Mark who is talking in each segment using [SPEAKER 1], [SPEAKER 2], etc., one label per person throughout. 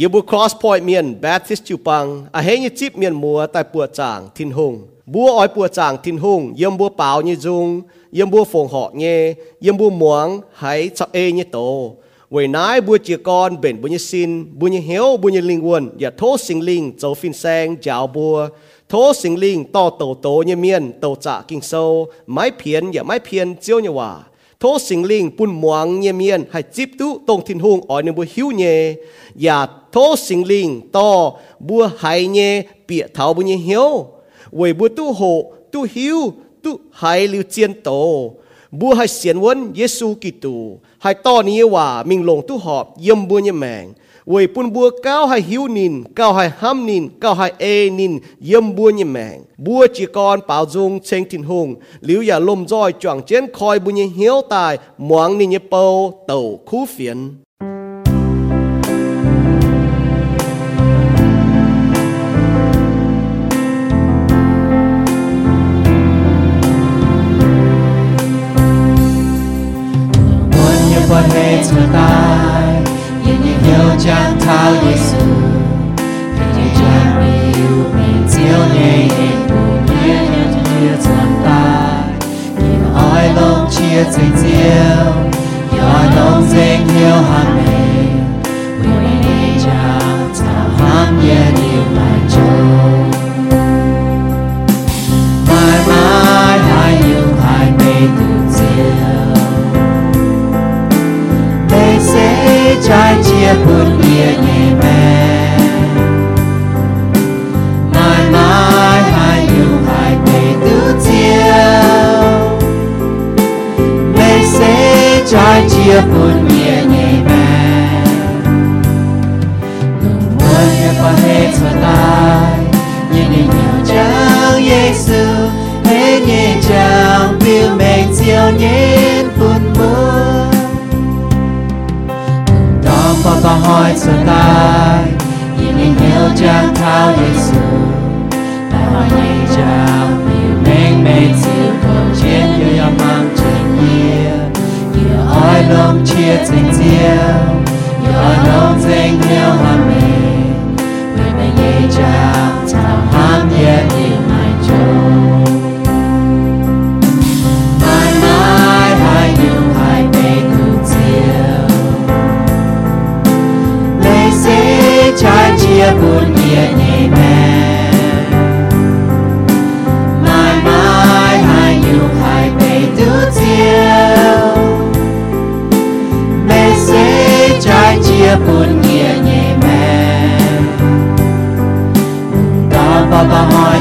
[SPEAKER 1] ยิบุครอสพอยเมียนแบปทิสจิปังอาเฮยจิบเมียนมัวแต่ปวดจางทินหงบัวอ้อยปวดจางทินหงเยี่ยมบัวเปล่าเยจุงเยี่ยมบัวฝงหอะเงเยี่ยมบัวหมวงหายสะเอเยโตเวนายบัวเจียกอนเบ่นบุญยสินบุญยเหียวบุญยลิงวนอย่าโทษสิงลิงเจ้าฟินแซงเจ้าบัวโทษสิงลิงต่อโตโตเยเมียนโตจ่ากิงโซไม่เพียนอย่าไม่เพียนเจียวเยว่า thô sinh linh bun muang nhẹ miên, hay chip tu tông thiên hung ở nơi bùa hiu nhẹ. Và thô sinh linh to, bùa hay nhẹ bịa thảo bùa nhẹ hiếu. Với bùa tu hộ, tu hiu, tu hay lưu chiến tổ. Bùa hay xiên quân Giêsu Kitô hay to hòa, mình lồng tu họp yếm bùa nhẹ mèng วเนี่ยแมงเวยปุ่นบัวก้าวให้หิวนินก้าวให้ห้ำนินก้าวให้เอนินเยี่ยมบัวเนี่ยแมงบัวจีกรเป่าจงเชงทินหงหลิวอย่าลมจ้อยจ่วงเจนคอยบุญเนี่ยเหี้ยวตายหมวงนี่เนี่ยเปาเต่าคู่เฟียน
[SPEAKER 2] lông chia tình chiếu như oi lông danh hiếu hàm mê vì mình chẳng thao hàm nhẹ yêu lại trông mãi mãi hai yêu hai mê tự chiều để sẽ trái chia buồn nghĩa cho tai như đi nhau chẳng Giêsu hết nhẹ chẳng biểu mệnh chiều nhện buồn buồn đó có có hỏi sơ tai Nhìn nhìn hiểu chẳng thao Giêsu Lại hỏi nhảy chẳng Vì mệnh mênh siêu cầu chiến Như yêu mang trình nhiên như oi chia tình diệu Như oi lông danh hiếu hòa mình Vì mênh nhảy chẳng ham nhiệt yêu mai Mãi mãi hai yêu hai bề cùng chiều lấy sẽ trái chia trái buồn nghĩa nhẹ mẹ đó bà bà hỏi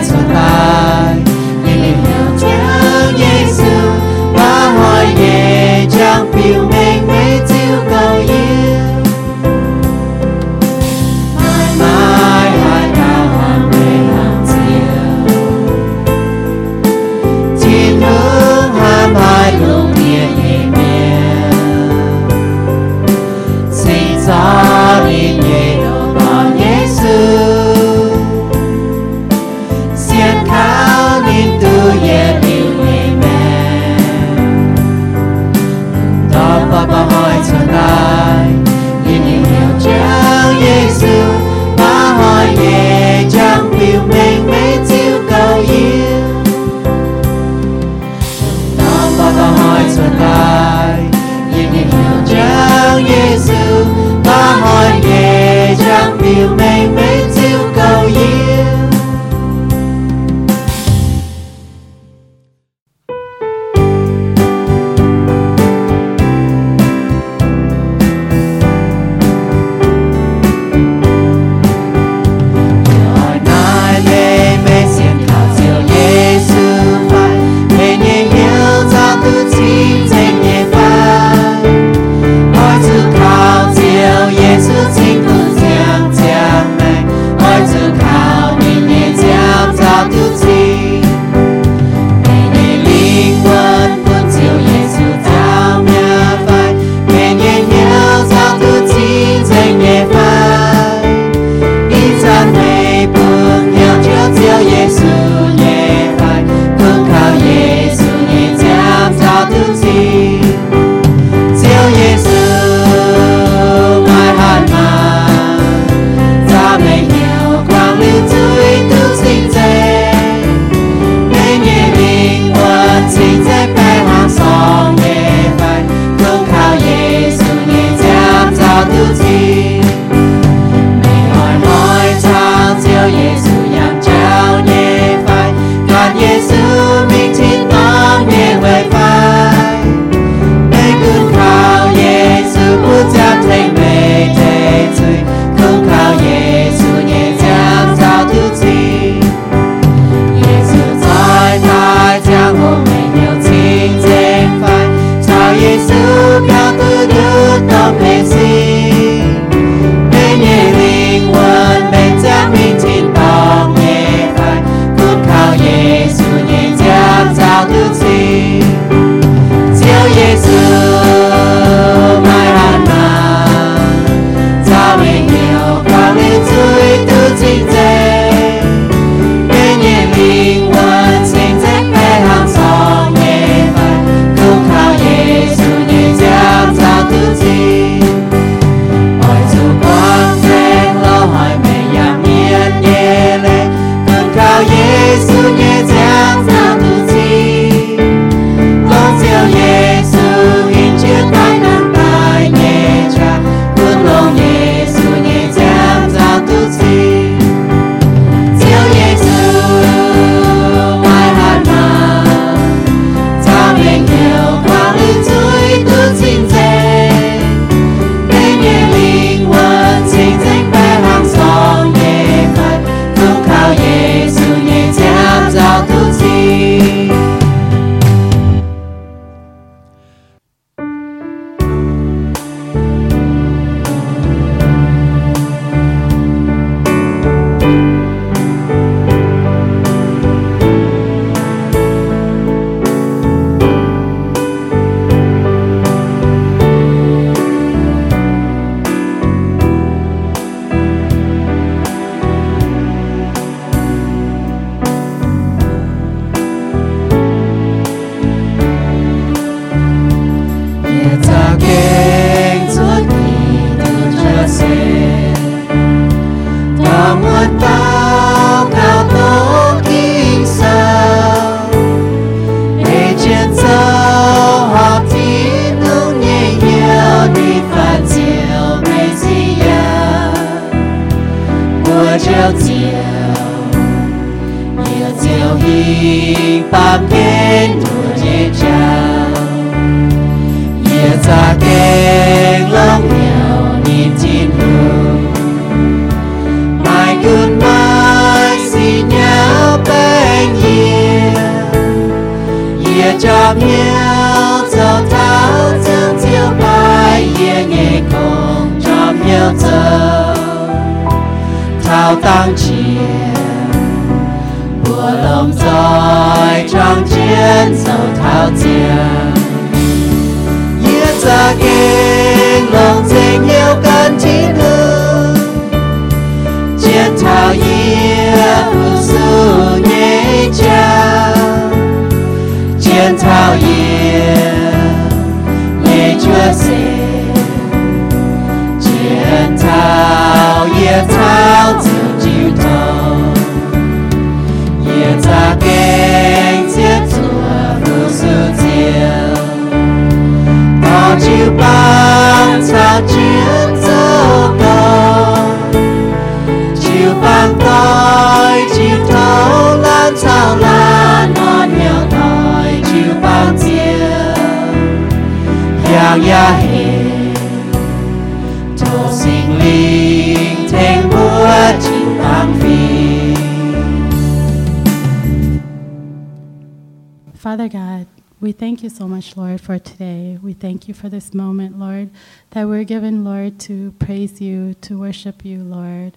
[SPEAKER 3] we thank you so much, Lord, for today. We thank you for this moment, Lord, that we're given, Lord, to praise you, to worship you, Lord.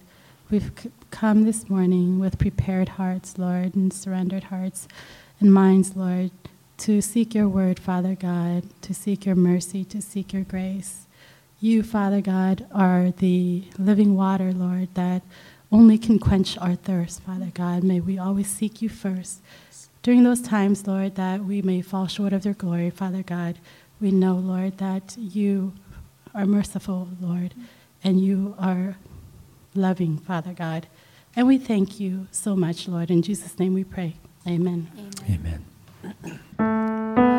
[SPEAKER 3] We've come this morning with prepared hearts, Lord, and surrendered hearts and minds, Lord, to seek your word, Father God, to seek your mercy, to seek your grace. You, Father God, are the living water, Lord, that only can quench our thirst, Father God. May we always seek you first. During those times, Lord, that we may fall short of your glory, Father God, we know, Lord, that you are merciful, Lord, and you are loving, Father God. And we thank you so much, Lord. In Jesus' name we pray. Amen.
[SPEAKER 2] Amen. Toàn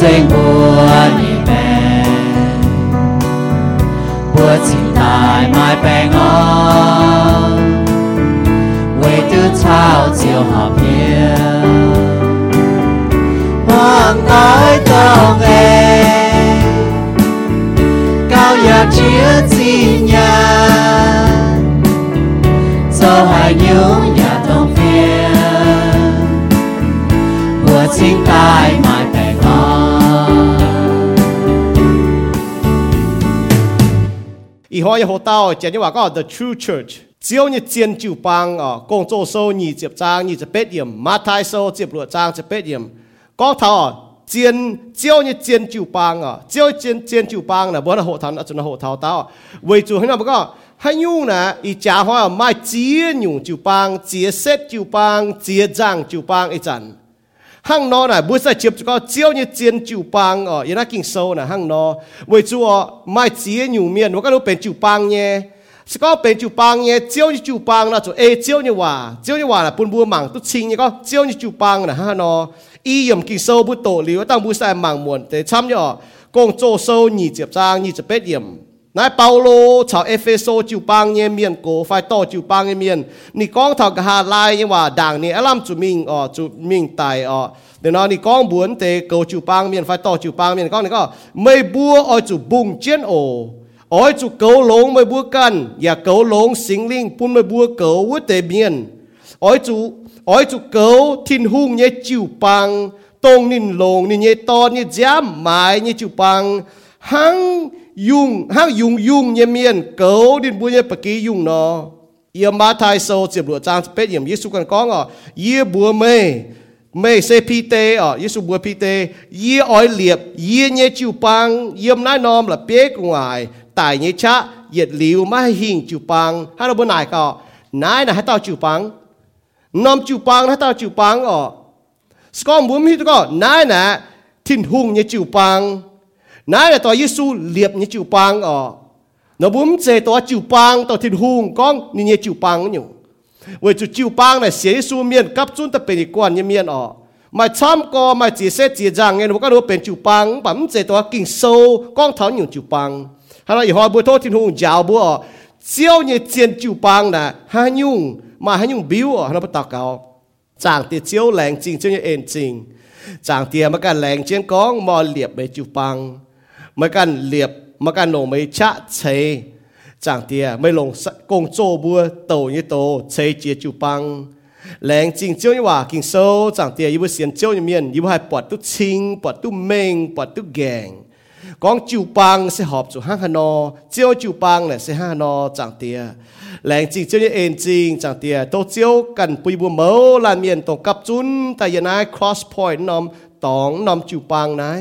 [SPEAKER 2] cuốn danh bùa nhị bè bùa chính tài mai bè ngon quê tư trao chiều hợp hiếu hoàng nói câu nghe cao ya chia chi nhàn dẫu hai nhũ nhà thông phiên bùa chính tai mai
[SPEAKER 1] i hoa hồ tao chỉ nhưว่า the true church chiếu như chiến chịu bang à công作收你接章你这别点马太收接落章这别点có thảo à chiến chiếu như chiến chịu bang à chiếu chiến chiến chịu bang là bữa nào hộ thảo là chúng hồ thảo tao vì chủ hay nào bao hay nhung nè i trả hoa mai chia nhung chịu bang chia xét chịu bang chia giang chịu bang i chân hang no này bữa sai chụp có chiếu như chiên chịu bang ở yên kinh sâu nè hang no với chú ở mai chia nhiều miền nó có lúc bên chịu bang nhé. Sẽ có bên chụp bang nhé, chiếu như chụp bang là chỗ e chiếu như hòa. Chiếu như hòa là buôn buôn mảng tốt chính như có chiếu như chụp bang là hang no y yểm kinh sâu bữa tổ liu tăng bữa sai mảng muộn để chăm nhở. Công chỗ sâu nhị chụp trang nhị chụp bết yểm. นายเปาโลชาวเอเฟโซจิวปางเยเมียนโกไฟต่อจิวปางเยเมียนนี่กองทากหาลายยังว่าด่างนี่อลัมจุมิงอ๋อจุมิงไตอ๋อเดี๋ยวนี่กองบวนเตโกจิวปางเมียนไฟต่อจิวปางเมียนกองนี่ก็ไม่บัวอ๋อจุบุงเจียนโออ๋อจุเกาหลงไม่บัวกันอย่าเกาหลงสิงลิงปุ่นไม่บัวเกาวุเตเมียนอ๋อจุอ๋อจุเกาทินหุ่งเนี่ยจิวปังตรงนินลงนี่เนี่ยตอนนี่จ้ามหมายเนี่ยจิวปังหัง dùng hang dùng dùng nhẹ miền cấu đến bùi nhẹ bạc ký dùng nó yếm ma thai sâu chụp lụa trang bết yếm Giêsu cần có ngọ yê bùa mê mê se pi tê ở Giêsu bùa pi tê yếm ỏi liệp yếm nhẹ chịu băng yếm nái nom là bế ngoài tại nhẹ cha yết liu ma hình chịu băng hai nó bữa này có nái là hai tao chịu băng nom chịu băng hai tao chịu băng ở Scott muốn hi có nái nè thìn hung nhẹ chịu băng นั่นแหละตัวยิสูเลียบนี่จิวปังอ๋อนบุ้มเจตัวจิวปังตัวทินหุงก้องนี่เนี่ยจิวปังอยู่เวจูจิวปังเนี่ยเสียยิสูเมียนกับจุนตะเป็นอีกวนเนี่ยเมียนอ๋อมาช้ำก็มาจีเสจีจังเงี้ยมันก็รู้เป็นจิวปังปั๊มเจตัวกิ่งโซก้องเท้าอยู่จิวปังฮัลโหลอีหอยบัวโททินหุงยาวบัวเจียวเนี่ยเจียนจิวปังนะฮายุ่งมาฮายุ่งบิวอ๋อฮัลโหลปตากเอาจางเตียเจียวแรงจริงเจ้าเนี่ยเอ็นจริงจางเตียมากันแรงเจียนก้องมอเหลียบไปจิวปัง มื่อกันเหลียบมื่อกันลงไม่ชะเชจางเตียไม่ลงกงโจบัวโตยี่โตเชเจียจูปังแรงจริงเจ้านี่ว่ากินโซจางเตียยี่บเสียนเจ้านี่เมียนยี่บให้ปวดตุ้ชิงปวดตุ้เมงปวดตุ้แกงกองจูปังเสหอบจูห้างฮานอเจ้าจูปังเนี่ยเสห้านอจางเตียแรงจริงเจ้านี่เอ็นจริงจางเตียโตเจ้ากันปุยบัวเมาลานเมียนตรงกับจุนแต่ยันาย cross point นอมตองนอมจูปังนาย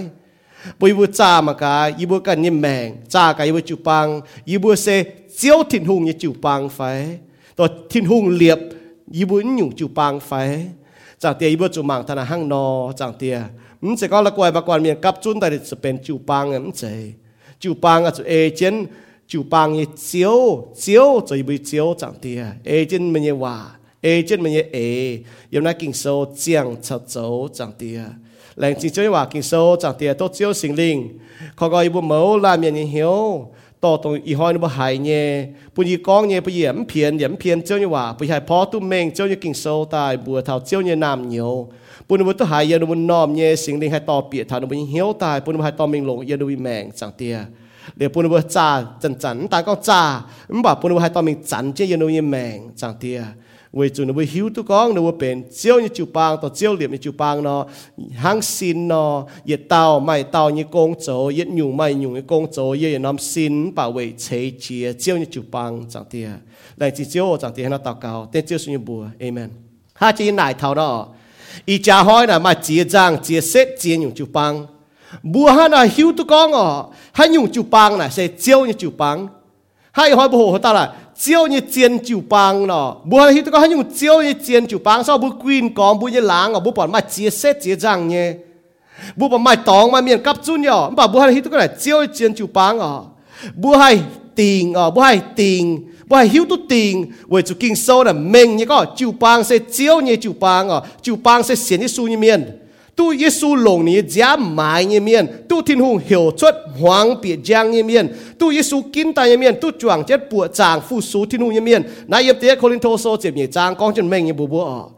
[SPEAKER 1] 不一部炸嘛个，一部干你命，炸个一部就帮，一部是招天空也就帮飞，到天空裂一部牛就帮飞，จากเตียอีบัวจุมังธนาห้างนอจากเตียมันจะก็ละกวยมากวนเมียนกับจุนแต่จะเป็นจูปังเงี้ยมันจะจูปังอะจะเอเจนจูปังนี่ยเจียวเจียวจะอีบุเจียวจากเตียเอเจนมันเนี่ยว่าเอเจนมันเนี่ยเอยันักกิงโซเจียงชัดโจจากเตีย 人真正话经手长跌都只有心灵，可个伊不毛难免人晓，到同伊开你不害呢，不伊讲呢不伊唔骗，唔骗只有话不系破都命，只有经手大不头只有男牛，不你不都害人不孬呢，心灵还倒别头你不晓大，不你还倒命龙，人不命长跌。เดี๋ยวปุ่นว่าจ่าจันจันตาก็จ่าไม่บอกปุ่นว่าให้ตอนมีจันเจียนโนยแมงจังเตีย vì chủ nó vui hiếu tu con nó vui bền chiếu như chiếu bang tao chiếu liệm như chiếu bang nó. Hang xin nó yết tao, mày tao như công chỗ yết nhung mày nhung như công chỗ ye nam xin bảo vệ chế chia chiếu như chiếu bang chẳng tia lại chỉ chiếu chẳng tia nó tao cao. Tên chiếu suy như bùa. Amen. Ha chỉ nải thảo đó. Ý cha hỏi là mà chia giang, chia xét chia nhung chiếu bang. Bùa ha là hiếu tu con ở hay nhung chiếu bang là sẽ chiếu như chịu bang. Hay hỏi bùa ta là chiêu như chiên chịu bang nó bữa hi tôi có hay dùng chiêu như chiên chịu bang sau bùa queen có bùa như láng ở bùa bọn mà chia xét chia răng nhé bùa bọn mà tòng mà miền cấp chun nhở bà bữa hi tôi có là như chiên chịu bang ở bùa hay tiền ở bùa hay tiền bùa hay hiếu tu tiền với chú kinh sâu là mình như có chịu bang sẽ chiêu như chịu bang ở chịu bang sẽ xiên như su như miền tu Giêsu lồng ni giá mai như miền tu thiên hùng hiểu xuất hoàng biệt giang như miền tu Giêsu kín tài như miền tu chuang chết bùa chàng phu sú thiên hùng như miền nãy yếm tiếc Corinto số chép như chàng con chân mình như bùa bùa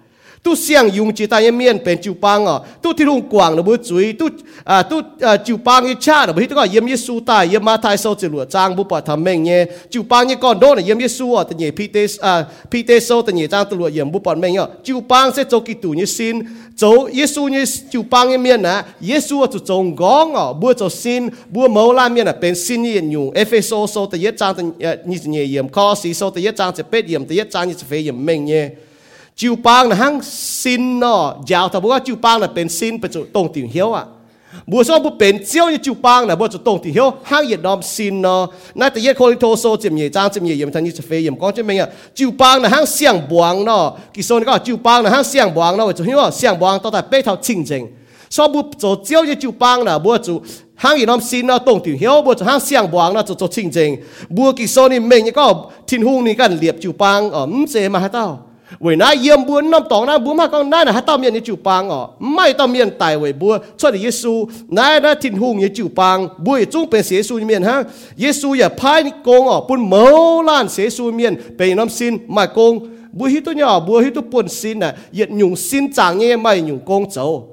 [SPEAKER 1] tu siang yung chi ta mien, pen chu pang à tu thi rung quang nó bu chui, tu à tu ah, à chu pang ye cha nó bu tu ko yem yesu ta yem ma thai so chi lu chang bu pa tham meng ye. Chu pang ye con do na yem yesu à ta ye pi te à pi te so ta ye chang tu lu yem bu pa meng yo chu pang se cho ki tu ni sin cho yesu ni chu pang ye mien na yesu tu chong gong à bu cho sin bu mo la mien na pen sin ye nyu. Efeso so ta ye chang ta eh, ni ye yem ko si so ta ye chang che pe yem, ta ye chang ni che fe yem meng ye. จิวปางนะฮังซินเนาะยาวแต่บอกว่าจิวปางนะเป็นซินเป็นจุดตรงติ่งเหี้ยวอะบัวซ้อบุเป็นเจียวจิวปางนะบัวจุดตรงติ่งเหี้ยวห้างเหย็ดดอมซินเนาะน่าจะเย็ดโคลิโทโซเจียมเย่จางเจียมเย่ยมทันยิสเฟยยมก้อนใช่ไหมเงี้ยจิวปางนะฮังเสียงบวงเนาะกิโซนก็จิวปางนะฮังเสียงบวงเนาะจุดเหี้ยวเสียงบวงต่อแต่เป้เท่าชิงจริงซ้อบุจุเจียวจิวปางนะบัวจุดห้างอีน้อมซีนเราตรงถึงเฮียวบัวจะห้างเสียงบวงเราจะจดจริงจริงบัวกิโซนี่เมงก็ทินหุ่งนี่กันเหลียบจิวปางอ๋อเจมาให้เต้า 为那烟不那当那不嘛讲那那还当面你就帮哦，ไม่当面带为不出的耶稣，那那天空也就帮，不会中เป็น耶稣里面哈，耶稣也派你讲哦，不冇烂耶稣里面被น้ำsinมา讲，不许ตัวเนี่ย不许ตัวปนsinน่ะ也用sin长嘢ไม่用讲走。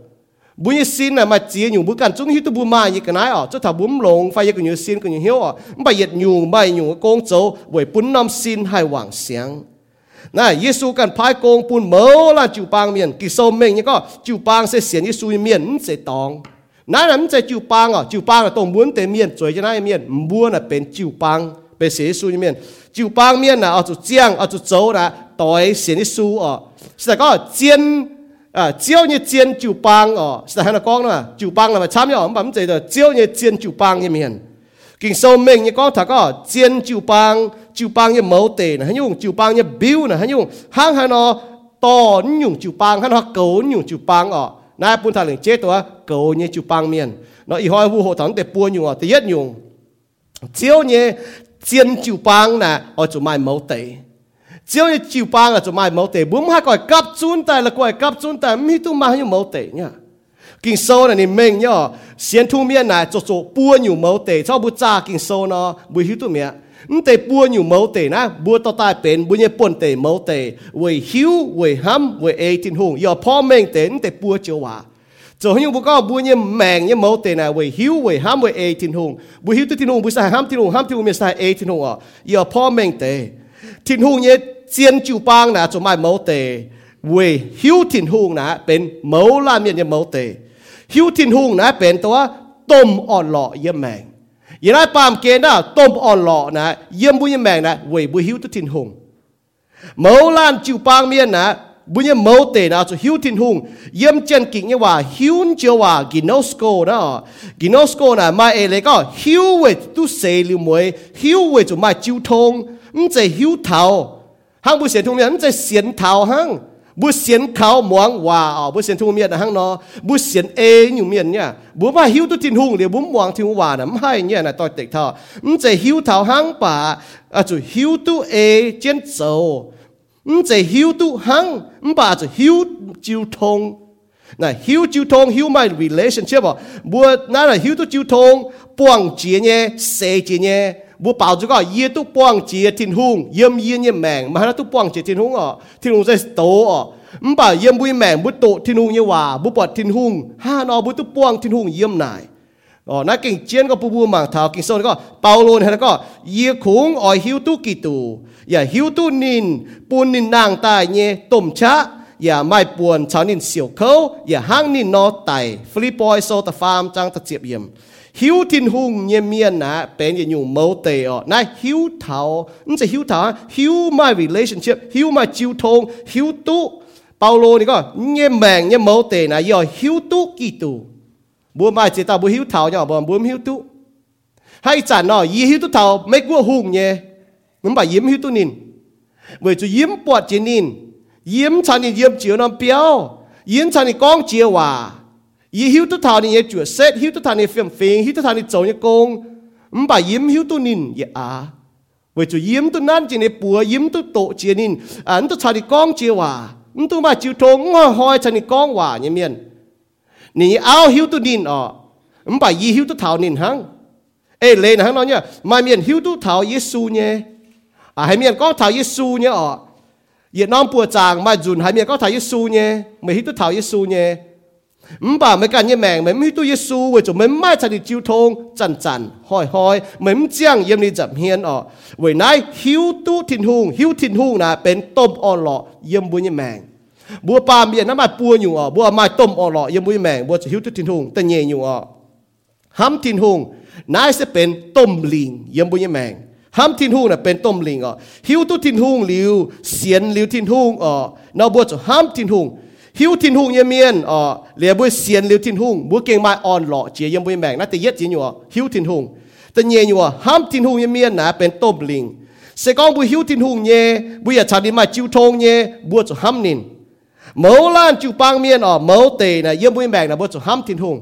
[SPEAKER 1] บุญสินน่ะมาเจียอยู่บุกันจุงฮิตุบุมาอีกนายอ๋อจะถ้าบุญหลงไฟยังกันอยู่สินกันอยู่เหี้ยวอ๋อไม่เหยียดอยู่ไม่อยู่กงโจไว้ปุ่นน้ำสินให้หวังเสียง na yesu kan phai kong pun mơ là chịu bang miền kỳ sâu mình nhưng có chịu bang sẽ xiển yesu miền sẽ tòng. Na nắm sẽ chịu bang à chịu bang là tôi muốn tế miền, rồi cho nay miền. Muốn là bên chịu bang, bên xiển yesu miền. Chịu bang miền là ở chỗ giang, ở chỗ châu là tối xiển yesu ở. Sẽ có chiên à chiếu như chiên chịu bang ở. Sẽ hay là con là chịu bang là mà chăm nhau bấm chế rồi chiếu như chiên chịu bang như miền kinh sâu mình như con thà có, chiên chiu bang chiu bang như mẫu tề này hay dùng chiu bang như bill này hay hang hay nó to nhung chiu bang hay nó cầu nhung chiu bang ở. Nãy bún thà tôi chế ตัว cầu như chiu bang miền. Nó ý hỏi vu hộ thắng để buôn nhung ở, thì nhất nhung. Chiếu như chiên chiu bang nè, ở chỗ mai mẫu tề chiếu như chiu bang ở chỗ mai mẫu tề bún hai coi cắp chun tại là coi cắp chun tại mi tu mai như mẫu tề nhá kinh sâu này ni mình nhá xiên thu miên này cho cho bua nhiều mẫu tệ cho bua cha kinh sâu nó bui hiu tu miệng nhưng tệ bua nhiều mẫu tệ na bua tao tai bên bua nhẹ bồn tệ mẫu tệ vì hiu vì ham vì ê tin hùng giờพ่อ mình tệ tệ bua chiều hòa cho hiu bua có bua nhẹ mèng nhẹ mẫu tệ này vì hiu vì ham vì ê tin hùng bua hiu tu tin hùng bua sai ham tin hùng ham tin hùng miệng sai ê tin hùng à giờพ่อ mình tệ tin hùng nhẹ chiên chiu bang na cho mai mẫu tệ vì hiu tin hùng na bên mẫu la miệng nhẹ mẫu tệ หิวทินหุงนะเป็นตัวต้มอ่อนหล่อเยี่ยมแมงอย่างนั้นปามเกณฑ์นะต้มอ่อนหล่อนะเยี่ยมบุญเยี่ยมแมงนะเวยบุหิวตุทินหุงเมาลานจิวปางเมียนนะบุญเยี่ยมเมาเตนะจะหิวทินหุงเยี่ยมเจนกิ่งเนี่ยว่าหิวเจียวว่ากินโนสโกนะกินโนสโกนะมาเอเลยก็หิวเวตุเซลิมวยหิวเวจะมาจิวทงมันจะหิวเท้าห้างบุเสียนทงเนี่ยมันจะเสียนเท้าห้าง บุเสียนเขาหมวงว่าอ๋อบุเสียนทุ่งเมียนนะฮังเนาะบุเสียนเออยู่เมียนเนี่ยบุมาหิวตุทินหุงเดี๋ยวบุมหวงทิ้งว่านะไม่เนี่ยนะต่อยเด็กท่อมันจะหิวเท้าฮังป่าอ่ะจะหิวตุเอเจนโซมันจะหิวตุฮังมันป่าจะหิวจิวทงนะหิวจิวทงหิวไม่ relationship บ่บัวนั่นแหละหิวตุจิวทงป้วงเจียเนี่ยเซเจียเนี่ย บัวเป่าจุก็เยี่ยตุป้วงเจียทินหุงเยี่ยมเยี่ยเนี่ยแมงมาแล้วตุป้วงเจียทินหุงอ๋อทินหุงจะโตอ๋อมบ่าเยี่ยมบุยแมงบุโตทินหุงเนี่ยว่าบุปอดทินหุงห้านอบุตุป้วงทินหุงเยี่ยมนายอ๋อนักเก่งเจียนก็ปูปูมังเท้ากิ่งโซนก็เปาโลนแล้วก็เยี่ยคงอ่อยหิวตุกิตูอย่าหิวตุนินปูนินนางตายเนี่ยต้มชะอย่าไม่ปวนชาวนินเสียวเขาอย่าห้างนินนอไตฟลิปอยโซตฟาร์มจังตะเจียบเยี่ยม หิวทินหุงเยเมียนนะเป็นยังอยู่เมาเตอนะหิวเทานั่นจะหิวเทาหิว my relationship หิว my จิวทงหิวตุเปาโลนี่ก็เยแมงเยเมาเตนะยอหิวตุกี่ตุบัวมาเจตาบัวหิวเทาเนี่ยบัวบัวหิวตุให้จันเนาะยี่หิวตุเทาไม่กลัวหุงเยมันบ่ยิ้มหิวตุนินเวจูยิ้มปวดจีนินยิ้มฉันนี่ยิ้มเจียวน้ำเปียวยิ้มฉันนี่ก้องเจียวว่า ý hiếu tu thảo ni chúa xét, hiếu tu thảo ni phiền phiền hiếu tu thảo ni chồng ni công ừm, bà yếm hiếu tu nín ye à với chú yếm tu nan chỉ ni bùa, yếm tu tổ chỉ nín. Anh tu chào đi con chỉ hòa ừm tu mà chịu thốn ngồi hoi đi con hòa như miền. Ni ao hiếu tu nín ọ ừm, bà ý tu thảo nín hăng. Ê lên hăng nói nhá. Mà miền hiếu tu thảo Giêsu nhé. À hay miền có thảo Giêsu nhé ọ Việt Nam bùa chàng mà dùn hay miền có thảo Giêsu nhé. Mày hiếu tu thảo Giêsu nhé. ไม่ไม่จ้างเยี่ยมนี่จับเฮียนอ๋อเว้ยนายหิวตู้ทินหุงหิวทินหุงนะเป็นต้มอ่อนหล่อเยี่ยมบุญแมงบัวปามเบียน้ำมันปัวอยู่อ๋อบัวม้ต้มอ่อนหล่อเยี่ยมบุญแมงบัวจะหิวตู้ทินหุงแต่เย่อยู่อ๋อห้ำทินหุงนายจะเป็นต้มลิงเยี่ยมบุญแมงห้ำทินหุงน่ะเป็นต้มลิงอ๋อหิวตู้ทินหุงหลิวเสียนหลิวทินหุงอ๋อนาบัวจะห้ำทินหุง hiếu tin hùng như miên ờ lìa bữa xiên liu tin hùng bữa kinh mai on lọ chia yếm bữa mèng. Nát tự yết chỉ nhua hiếu tin hùng tự nhẹ nhua ham tin hùng như miên nà bên tôm linh sẽ có bữa hiếu thiên hùng nhẹ bữa giờ chả đi mà chiêu thong nhẹ bữa cho ham nín. Mẫu lan chịu bang miên ờ mẫu tề nà yếm bữa mèng nà bữa cho ham tin hùng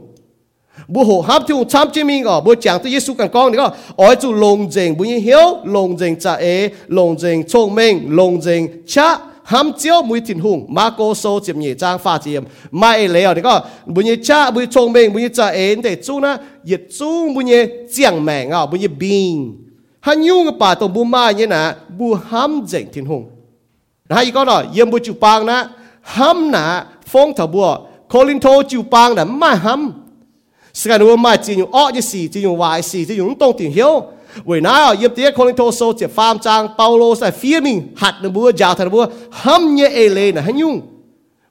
[SPEAKER 1] bữa hồ ham thiên hùng chăm chế mình ờ bữa chẳng tới Giêsu cần con nữa ỏi ờ, chủ long dình bữa như hiếu long dình cha ế long dình thông minh long dình cha ham chiếu mũi thìn hùng ma cô sô chiếm nhị trang pha chiếm. Mai lệ ở đấy có bùi nhị cha bùi thông minh bùi nhị cha ến để chú na yết chú bùi nhị giang mèng à bùi nhị bin hắn nhung bà tổng bùi mai như nà bùi ham dành thìn hùng. Hai con rồi yếm bùi chú bang na ham nà phong thảo bùa. Colin thô chú bang nà mai ham. Sự cái mai chỉ ọ như xì, chỉ dùng vài xì, chỉ dùng tông tiền hiếu vì nào yếm tiếc con linh thô sâu phàm trang Paulo phía mình hạt nó búa giáo thật búa. Ham nhẹ ê lê là hắn nhung.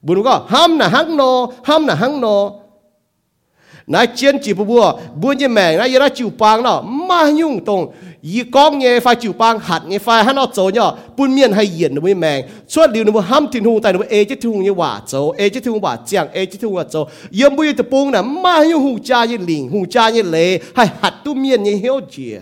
[SPEAKER 1] Bùn có ham là hắn nô ham là hắn nô. Nãy chiến chỉ búa búa như mẹ nãy ra chịu pang nó mà nhung tông y con nhẹ phải chịu pang, hạt nhẹ phải hắn nó chỗ nhở bùn miền hay yên nó mới mẹ. Suốt điều nó mới ham thiên hùng tại nó mới ê chết hùng như quả chỗ ê chết hùng quả chẳng ê chết hùng quả chỗ yếm bùi tập bung nè mà nhung hùng cha như lìn hùng cha như lệ hay hạt tu miên như hiếu chìa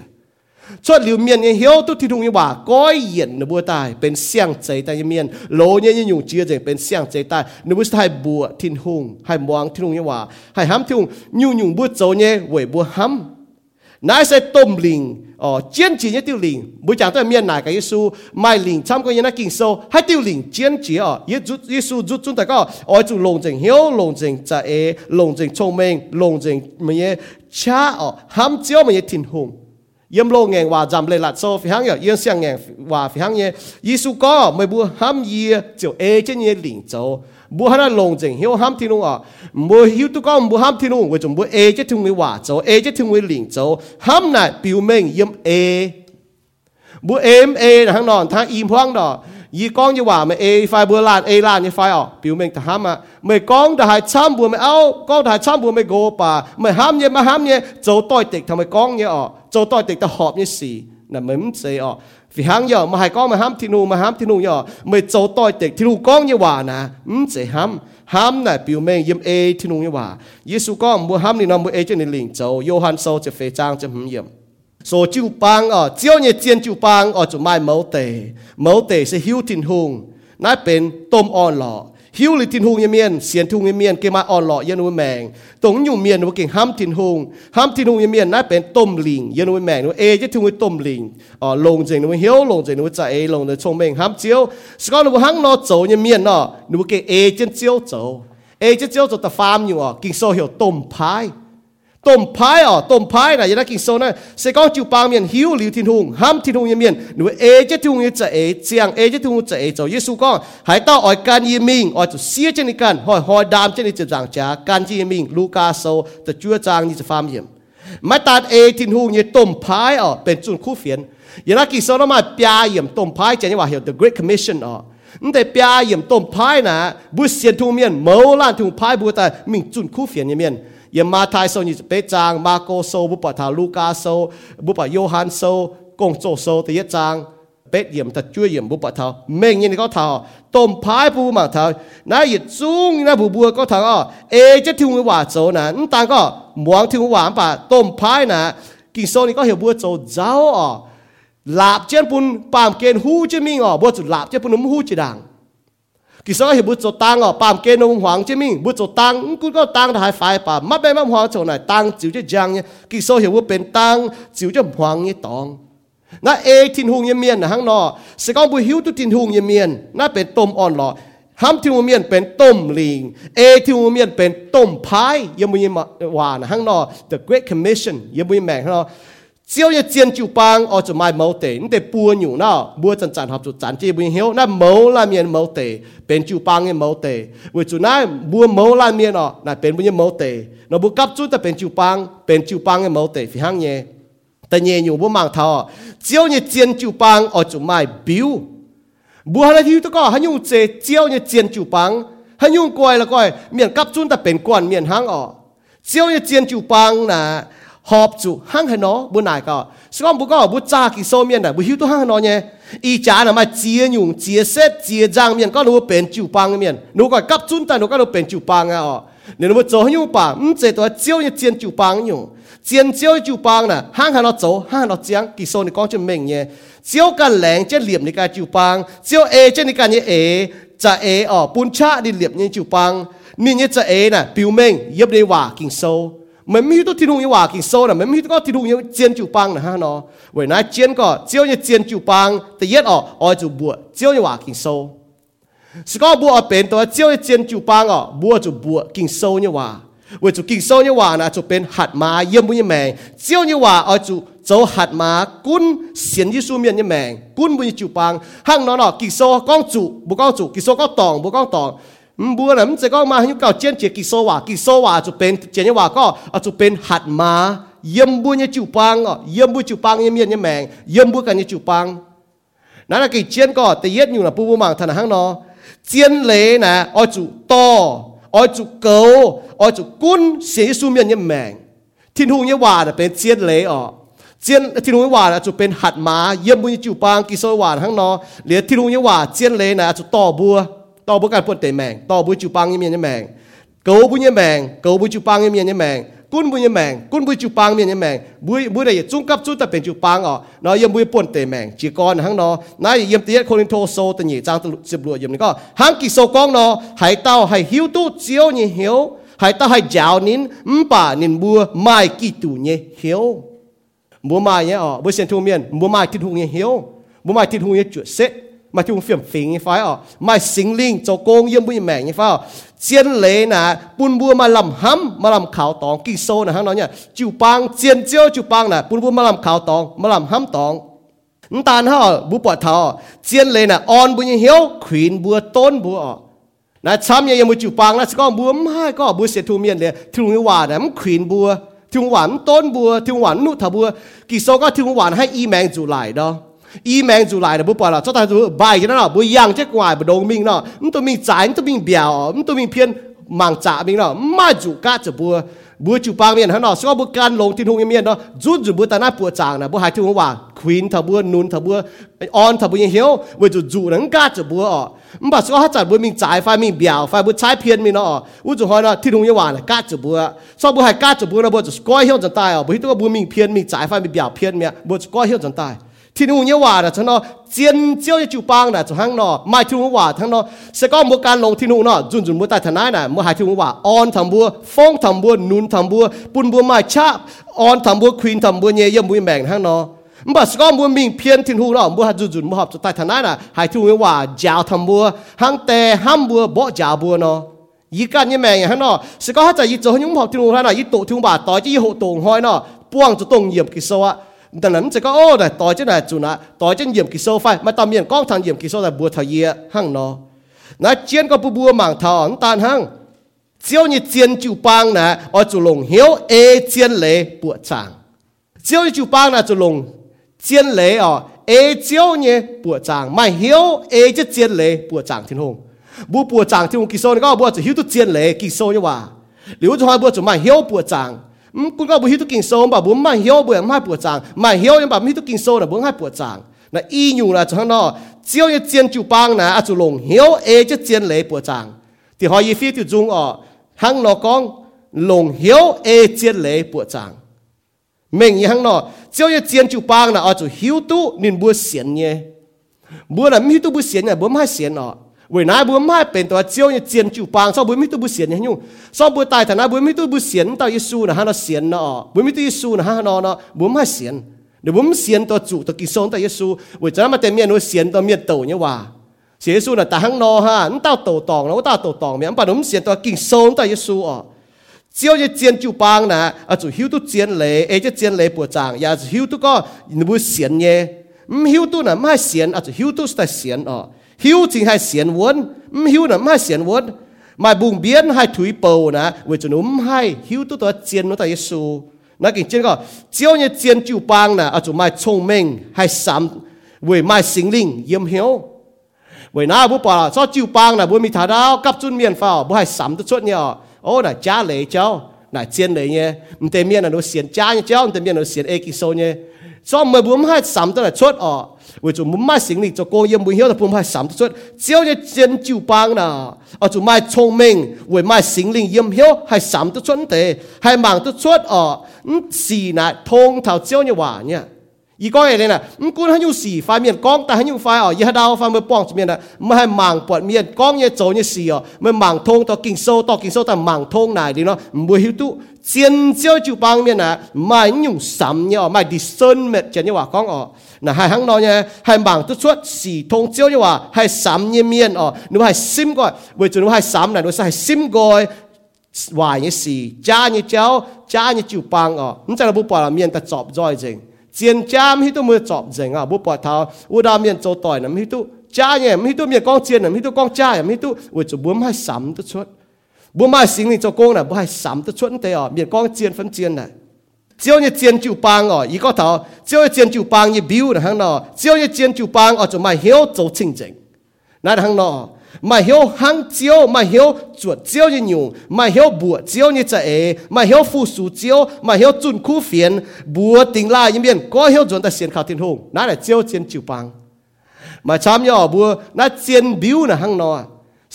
[SPEAKER 1] ชดหลิวเมียนยังเหียวตุที่ทุงยังว่าก้อยเย็นนบัวตายเป็นเสียงใจตายเมียนโลเนี่ยยังอยู่เจียเจงเป็นเสียงใจตายนบัวไทยบัวทินหุงให้มองทินหุงยังว่าให้ห้ำทินหุงยุ่งยุ่งบัวโจเนี่ยเวยบัวห้ำนายใส่ต้มลิงอ๋อเจียนจีเนี่ยติวลิงบัวจางตัวเมียนนายกับเยซูไม่ลิงช้ำก็ยังนักกินโซให้ติวลิงเจียนจีอ๋อเยซูเยซูจุดจุดแต่ก็อ๋อจุลงเจงเหียวลงเจงจะเอลงเจงชงเมงลงเจงมันเนี่ยช้าอ๋อห้ำเจียวมันเนี่ยทินหุง yếm lô ngàn hòa giảm lệ lạt sô phi hăng yếm yếm xiang ngàn hòa phi hăng nhé Giêsu có mới bùa ham yê chiều ê trên nhé lĩnh châu bùa hắn lồng chỉnh hiếu ham thiên à bùa hiếu tu có bùa ham thiên lung với chúng bùa ê chế thương với hòa châu ê chế thương với lĩnh châu ham này biểu minh yếm ê. Bùa em ê là hắn nòn thang im hoang đó 伊讲就话咪 A 快半烂 A 烂嘅快哦，表明就喊啊，咪講就係參半咪歐，講就係參半咪我吧，咪喊嘢咪喊嘢，做對敵同咪講嘢哦，做對敵就學嘅事，嗱咪唔知哦。vì hắn giờ mà hai con mà ham thiên nu mà ham thiên nu giờ mày cho tôi tịch thiên nu con như hòa nè ừm chỉ ham ham này biểu mình yếm e thiên nu như hòa Giêsu con mua ham thì nó mua e cho nên liền cho Johann sau cho phê trang cho hứng yếm. so chiu bang ở chiếu nhẹ chiên chiu bang ở chỗ mai mẫu tề mẫu tề sẽ hiếu tin hùng nãy bên tôm on lọ hiếu lì tin hùng như miền xiên thùng như miền kia mai on lọ yên nuôi mèng tổng nhiều miền nuôi kinh ham tin hùng ham tin hùng như miền nãy bên tôm lìn yên nuôi mèng nuôi ê chứ thùng nuôi tôm lìn ở lồng dền nuôi hiếu lồng dền nuôi chạy lồng nuôi trông mèng ham chiếu sau nuôi hăng nó chấu như miền nọ nuôi kinh ê chân chiếu chấu ê chân chiếu chấu ta farm nhiều à kinh sâu hiểu tôm phái ต้มพายอ๋อต้มพายนะยังนักกินโซนะเสกองจูปางเมียนหิวหลิวทินหุงห้ามทินหุงยังเมียนหนูเอเจทินหุงจะเอเจียงเอเจทินหุงจะเอเจ้าเยซูก็หายต้าอ่อยการยิมิงอ่อยจะเสียเจนิกันหอยหอยดามเจนิจะจางจาการยิมิงลูกาโซจะจั่วจางนี่จะฟาร์มเยี่ยมมาตัดเอทินหุงเยต้มพายอ๋อเป็นจุนคู่เฟียนยังนักกินโซนะมาปยาเยี่ยมต้มพายเจนี่ว่าเหี่ยว the great commission อ๋อนั่นแต่ปยาเยี่ยมต้มพายนะบุษเสียนทุงเมียนเมาล้านทุงพายบัวแต่มิงจุนคู่เฟียนยังเมียน ยมาทายโซนี่เปจางมาโกโซบุปผาลูกาโซบุปผาโยฮันโซกงโจโซตีจางเป็ดเยี่ยมตัดช่วยเยี่ยมบุปผาเม่งยันก็ทาต้มพายปูมาทานายยิดซุงนะผู้บัวก็ทาก็เอจะทิ้งว่าโจนะนั่นต่างก็หมวงทิ้งหวานป่าต้มพายนะกินโซนี่ก็เหี่ยวบัวโจเจ้าอ๋อหลาบเจียนปุ่นปามเกณฑ์หูจะมีอ๋อบัวจุดหลาบเจียนปุ่นนุ่มหูจีดัง กิซอเฮบุตโจตังอ๋อปามเกนงหวังเจมิงบุตโจตังกูก็ตังถ่ายไฟปามมัดไปมัดหวังโจไหนตังจิวจะจังเนี่ยกิซอเฮบุตเป็นตังจิวจะหวังเนี่ยตองน่าเอทินหุงเยเมียนนะฮังนอสกองบุหิวตุทินหุงเยเมียนน่าเป็นต้มอ่อนหล่อฮัมทิวเมียนเป็นต้มลิงเอทิวเมียนเป็นต้มพายยมุยมาวานะฮังนอ the great commission ยมุยแมงฮังนอ chiếu như chiên chịu bang ở chỗ mai mẫu tế để bùa nhủ nó bùa chân chân học chỗ chán chỉ bình hiểu na mẫu là miền mẫu tế bên chịu bang như mẫu tế với chỗ này bùa mẫu là miền nó là bên bùa như mẫu tế nó bùa cấp chút ta bên chịu bang bên chịu bang như mẫu tế phi hang nhẹ, ta nhẹ nhủ bùa mang thọ chiếu như chiên chịu bang ở chỗ mai biểu bùa là thiếu tôi có hắn nhung chế chiếu như chiên chịu bang hắn nhung coi là coi miền cấp chút ta bên quan miền hang ở chiếu như chiên chịu bang là họp chủ hăng hề nó, bữa nải cả số con bữa có bữa cha kỳ số miền này bữa hiu tu hăng hề nó nhé? Y cha là mà chia nhung, chia xét, chia giang miền có nó bền chịu bang miền nó gọi cấp chun ta nó có nó bền chịu bang à nên nó cho nhung bang ừ chế tôi chiêu như chiến chịu bang nhung. Chiến chiêu chịu bang là hăng hề nó chỗ hăng hề nó giang kỳ số này con cho mình nhé. Chiêu cả lẻn chết liệm này cái chịu bang chiêu e chết này cái nhé e cha e ở, bún cha đi liệm như chịu bang nên như cha e nè, biểu mình, yếp đi hòa kinh sâu mình mi tu thi như yêu kinh sâu là mình mi có thi đung yêu chiến chủ bang là ha nó. Vậy nãy chiến có chiếu như chiến chủ bang thì yết ở ở chủ bùa chiếu như hòa kinh sâu sự có bùa ở bên, tôi chiếu như chiến chủ bang ở à. bùa chủ bùa kinh sâu như hòa vậy chủ kinh sâu như hòa là chủ bên hạt má yếm bùi như mèn chiếu như hòa ở chủ châu hạt má cún xiên như su miệng như mèn cún bùi như chủ bang hang nó nó kinh sâu con chủ bùa con chủ kinh sâu con tòng bùa con tòng 唔บัวนะมันจะก็มาให้เก่าเจียนเจียกิโซว่ากิโซว่าจะเป็นเจียนว่าก็อาจจะเป็นหัดมาเยี่ยมบัวเนี่ยจูปังอ่ะเยี่ยมบัวจูปังเยี่ยมเยี่ยมเนี่ยแมงเยี่ยมบัวกันเนี่ยจูปังนั่นก็เจียนก็แต่เย็ดอยู่นะปูปูมังทันหังเนาะเจียนเหลนะอาจูโตอาจูเกาอาจูกุ้นเสียสูเมียนเนี่ยแมงทิ้งหูเนี่ยว่าเป็นเจียนเหลอ่ะเจียนที่ลุงว่าจะเป็นหัดมาเยี่ยมบุญจูปังกิโซว่าทั้งนอเหลือที่ลุงว่าเจียนเลยนะจะต่อบัว to bu kan pun te meng to bu chu pang mi meng go bu nye meng go bu chu pang mi nye meng kun bu nye meng kun bu chu pang mi nye meng bu bu de chung kap chu ta pen chu pang o no yem bu pun te meng chỉ còn hang no na yem tie ko rin to so ta ni chang tu sib lu yem ni ko hang ki so kong no hai tao hai hiu tu chiao ni hiu hai tao hai jiao nin mpa nin bu mai ki tu nye hiu bu mai nhé o bu sen tu mien bu mai ti tu nye hiu bu mai ti tu nye chu sét มาทุ่งเฟียมฟิงไฟอ๋อมาสิงลิงโจโกงเยี่ยมบุญแมงไฟอ๋อเจียนเลนะปุนบัวมาลำห้ำมาลำขาวตองกิโซนะฮะน้องเนี่ยจิวปังเจียนเจียวจิวปังนะปุนบัวมาลำขาวตองมาลำห้ำตองนตาลฮะบุปผาทอเจียนเลนะออนบุญเหียวขวินบัวต้นบัวอ๋อนะช้ำยังยังมือจิวปังนะสก็บัวไม่ก็บัวเสียทูเมียนเลยทุ่งหวานนะมันขวินบัวทุ่งหวานต้นบัวทุ่งหวานนุทบัวกิโซก็ทุ่งหวานให้อีแมงจุไหลดออีแมงจุลายนะ 伊民族来的不罢了，这台族白个了，不养这怪不农民了，你都民宅，你都民表，你都民偏忙杂民了，卖主家就不不就帮面很了，所以不干农天空一面了，主就不在那不长了，不还听我话，queen 他不，nun 他不，on 他不也晓，我就主人家就不哦，你把所有จัด不民宅，发民表，发不拆偏民了，我就好了，天空一话了，家就不，所以不还家就不了，不就ก้อยเหี้ยจนตาย哦，不听我不民偏民宅，发民表偏民，不就ก้อยเหี้ยจนตาย。 ที่ตัวบัวมิงเพี้ยนมิงจ่ายไฟมิงเบียวเพี้ยนเมียบัวจะก้อยเหียวจนตายที่นู่นเนี่ยว่านะทั้งนอเจียนเจียวจูปังนะทั้งนอไม่ที่นู่นว่าทั้งนอสก็มัวการลงที่นู่นเนาะจุนจุนมัวใต้ทนายนะมัวหายที่นู่นว่าออนทำบัวฟงทำบัวนุนทำบัวปุ่นบัวไม่ชาออนทำบัวควีนทำบัวเนี่ยยังบัวแบ่งทั้งนอมันบอกสก็มัวมิงเพียนที่นู่นเนาะมัวหายจุนจุนมัวหับใต้ทนายนะหายที่นู่นว่าจาวทำบัวหังแต่ห้ามบัวบ่จาวบัวเนาะยีกันยี่แมงอย่างนั้นเนาะสก็ถ้าจะยีโจยุ่งพอที่นู่นแล้วนะยีโตที่นู่นว่าต่อที่หกตรงห้อยเนาะป้วงจะตรงเหยียบกิโซะ đàn nắn chỉ có, ô, này, tỏi chứ này, chủ nã tỏi chứ nhiệm kỳ sâu phai, mà tao miệng con thằng nhiệm kỳ sâu là bùa thằng yê hăng nó. Nãy chiến có bùa mảng thảo ẩn tan hăng chiếu như chiến chủ bang nè, ở chủ lồng hiếu ê chiến lệ bùa chàng chiếu như chủ bang nè, chủ lồng chiến lệ ở, ê chiếu như bùa chàng mà hiếu ê chứ chiến lệ bùa chàng thiên hùng. Bùa bùa chàng thiên hùng kỳ sâu này có, bùa chỉ hiếu tu chiến lệ kỳ sâu như hòa nếu cho hai bùa chủ mà hiếu bùa chàng คุณก็บุฮิตุกินโซมบ่บุ้มมาเหียวเบื่อมาปวดจางมาเหียวยังบ่บุฮิตุกินโซนะบุ้งให้ปวดจางนะอีอยู่นะจังนอเจียวยังเจียนจูปังนะอาจุลงเหียวเอจะเจียนเลยปวดจางที่หอยฟีติจุงอ่อทั้งนอกองลงเหียวเอเจียนเลยปวดจางเม่งยังนอเจียวยังเจียนจูปังนะอาจุหิวตุนินบัวเสียนเยบัวนะมีตุบัวเสียนเนี่ยบัวไม่เสียนอ่อ ป็นตัวเจียวเนี่ยเจียนจูปางซอบุมิตุบุเสียนเนี่ยยุ่งซอบุตายแต่นะบุมิตุบุเสียนต่อยิสูนะฮะเนาะเสียนเนาะบุมิตุยิสูนะฮะเนาะเนาะบุไม่เสียนเดี๋ยวบุมเสียนตัวจุตัวกิโซนต่อยิสูเวจะมาแต่เมียนเสียนตัวเมียนโตเนี่ยว่าเสียสูน่ะแต่หังนอฮะนั่นต้าโตตองแล้วต้าโตตองเมียนป่ะนุ่มเสียนตัวกิโซนต่อยิสูอ๋อเจียวจะเจียนจูปางนะอ่ะจุหิวตุเจียนเลยเอจะเจียนเลยปวดจางอย่าหิวตุก็บุเสียนเนี่ยไม่หิวตุน่ะไม่เสียนอ่ะจุหิวตุแต่เสียนอ๋อ hiu chính hai xiên vốn hiu nấm hai xiên vốn mà bùng biến hai thủy bầu nè với chân um hai hiu tu tờ chiến nó tại Giêsu nó kinh chiến có chiếu như chiến chịu bang nè ở à chỗ mai thông minh hai sám với mai sinh linh, yếm hiếu với na bố bảo cho chịu bang nè bố mi thả đao cặp chun miền phao, bố hai sám tu suốt nhỏ ô nè cha lấy cháu nè chiến lấy nhé mình tên miền là nó xiên cha nhé cháu mình tên miền nó xiên ekisô nhé สามเวยไม่สิงลิงเยี่ยมเหียวเวยน้าบุปผาซอจิวปางนะบุมีถาดาวกับจุนเมียนฟ้าบุให้สามตัวชุดเนี่ยโอ้น่ะจ้าเลยเจ้าน่ะเจียนเลยเนี่ยมันเต็มเมียนน่ะหนูเสียนจ้าเนี่ยเจ้ามันเต็มเมียนหนูเสียนเอกิโซเนี่ย cho mày bùm hai sắm tới là chốt ở vì chúng muốn mai sinh linh cho cô yếm bùi hiếu là bùm hai sắm tới chốt chiếu như chân chịu bang nà ở chúng mai thông minh vì mai sinh linh yếm hiếu hay sắm tới chốt thế hay mang tới chốt ở xì nà thông thảo chiếu như hòa nhá อีก็เองนะมันกูให้อยู่สี่ไฟเมียนกองแต่ให้อยู่ไฟอ๋อยี่ห้าดาวไฟมือป้องเมียนนะไม่ให้มังปวดเมียนกองยี่โจยี่สี่อ๋อไม่มังทงต่อกิ่งโซต่อกิ่งโซแต่มังทงไหนดีเนาะไม่หิวตุเจียนเจ้าจูปังเมียนนะไม่อยู่ซ้ำเนี่ยไม่ดิสนเม็ดเจนยี่ว่ากองอ๋อนะให้ทั้งนอนเนี่ยให้มังตุชวดสี่ทงเจ้ายี่ว่าให้ซ้ำเนี่ยเมียนอ๋อนึกว่าให้ซิมก่อนเวจุนึกว่าให้ซ้ำนะนึกว่าให้ซิมก่อนวายยี่สี่จ้ายี่เจ้าจ้ายี่จูปังอ๋อมันจะระบุปล่อยเมียนแต่จอบจ้อยจริง chiến cha hít tu mưa chọp dành à bố bỏ tháo. U đa miền châu tỏi nằm hít tu cha nhẹ mi tu miền con chiến nằm hít tu con cha mi tu. U cho bố mai sắm tu chuột bố mai sinh linh cho con là bố hai sắm tu chuột thế à. Miền con chiến phân chiến này chiếu như chiến chịu bang ở à, ý có thao chiếu như chiến chịu bang như biểu là hàng nọ. Chiếu như chiến chịu bang ở à, chỗ mai hiếu châu chinh chính nãy hàng nọ mà hiếu hăng chiếu mà hiếu chuột chiếu như nhung mà hiếu bùa chiếu như chạy ế mà hiếu phụ sủ chiếu mà hiếu chun khu phiền bùa tình la như biển, có hiếu chuẩn ta xiên khảo thiên hùng nãy là chiếu chiến chịu bang mà chăm nhỏ bùa nãy chiến biu là hăng nọ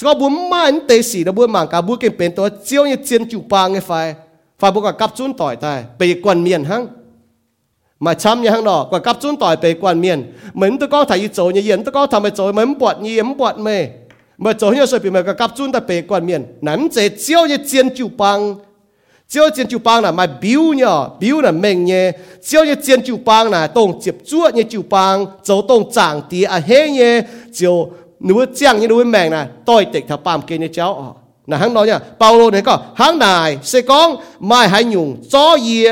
[SPEAKER 1] có bùa mang tê xỉ là bùa mang cả bùa kinh chiếu như chiến chịu bang cái phải phải bùa cả cặp chun tỏi tai bị quan miền hăng mà chăm như hăng nọ quả cặp chun tỏi bị quan miền mình tôi có thấy chỗ như yến, tôi có thầm bị chỗ mình bọt như mình bọt mê mà chỗ như sự bị mà gặp chun ta bề quan miền nắm chế chiếu như chiến chủ băng, chiếu chiến chủ băng là mà biểu nhở biểu là mình nhé chiếu như chiến chủ băng là tổng tiếp chuột như chủ băng, chỗ tổng chẳng tí à hết nhé chiếu nếu chẳng như nếu mình là tôi tịch thập bàm kia như cháu. Ờ, là hắn nói nha Paulo này có hắn này sẽ có mai hay nhung gió gì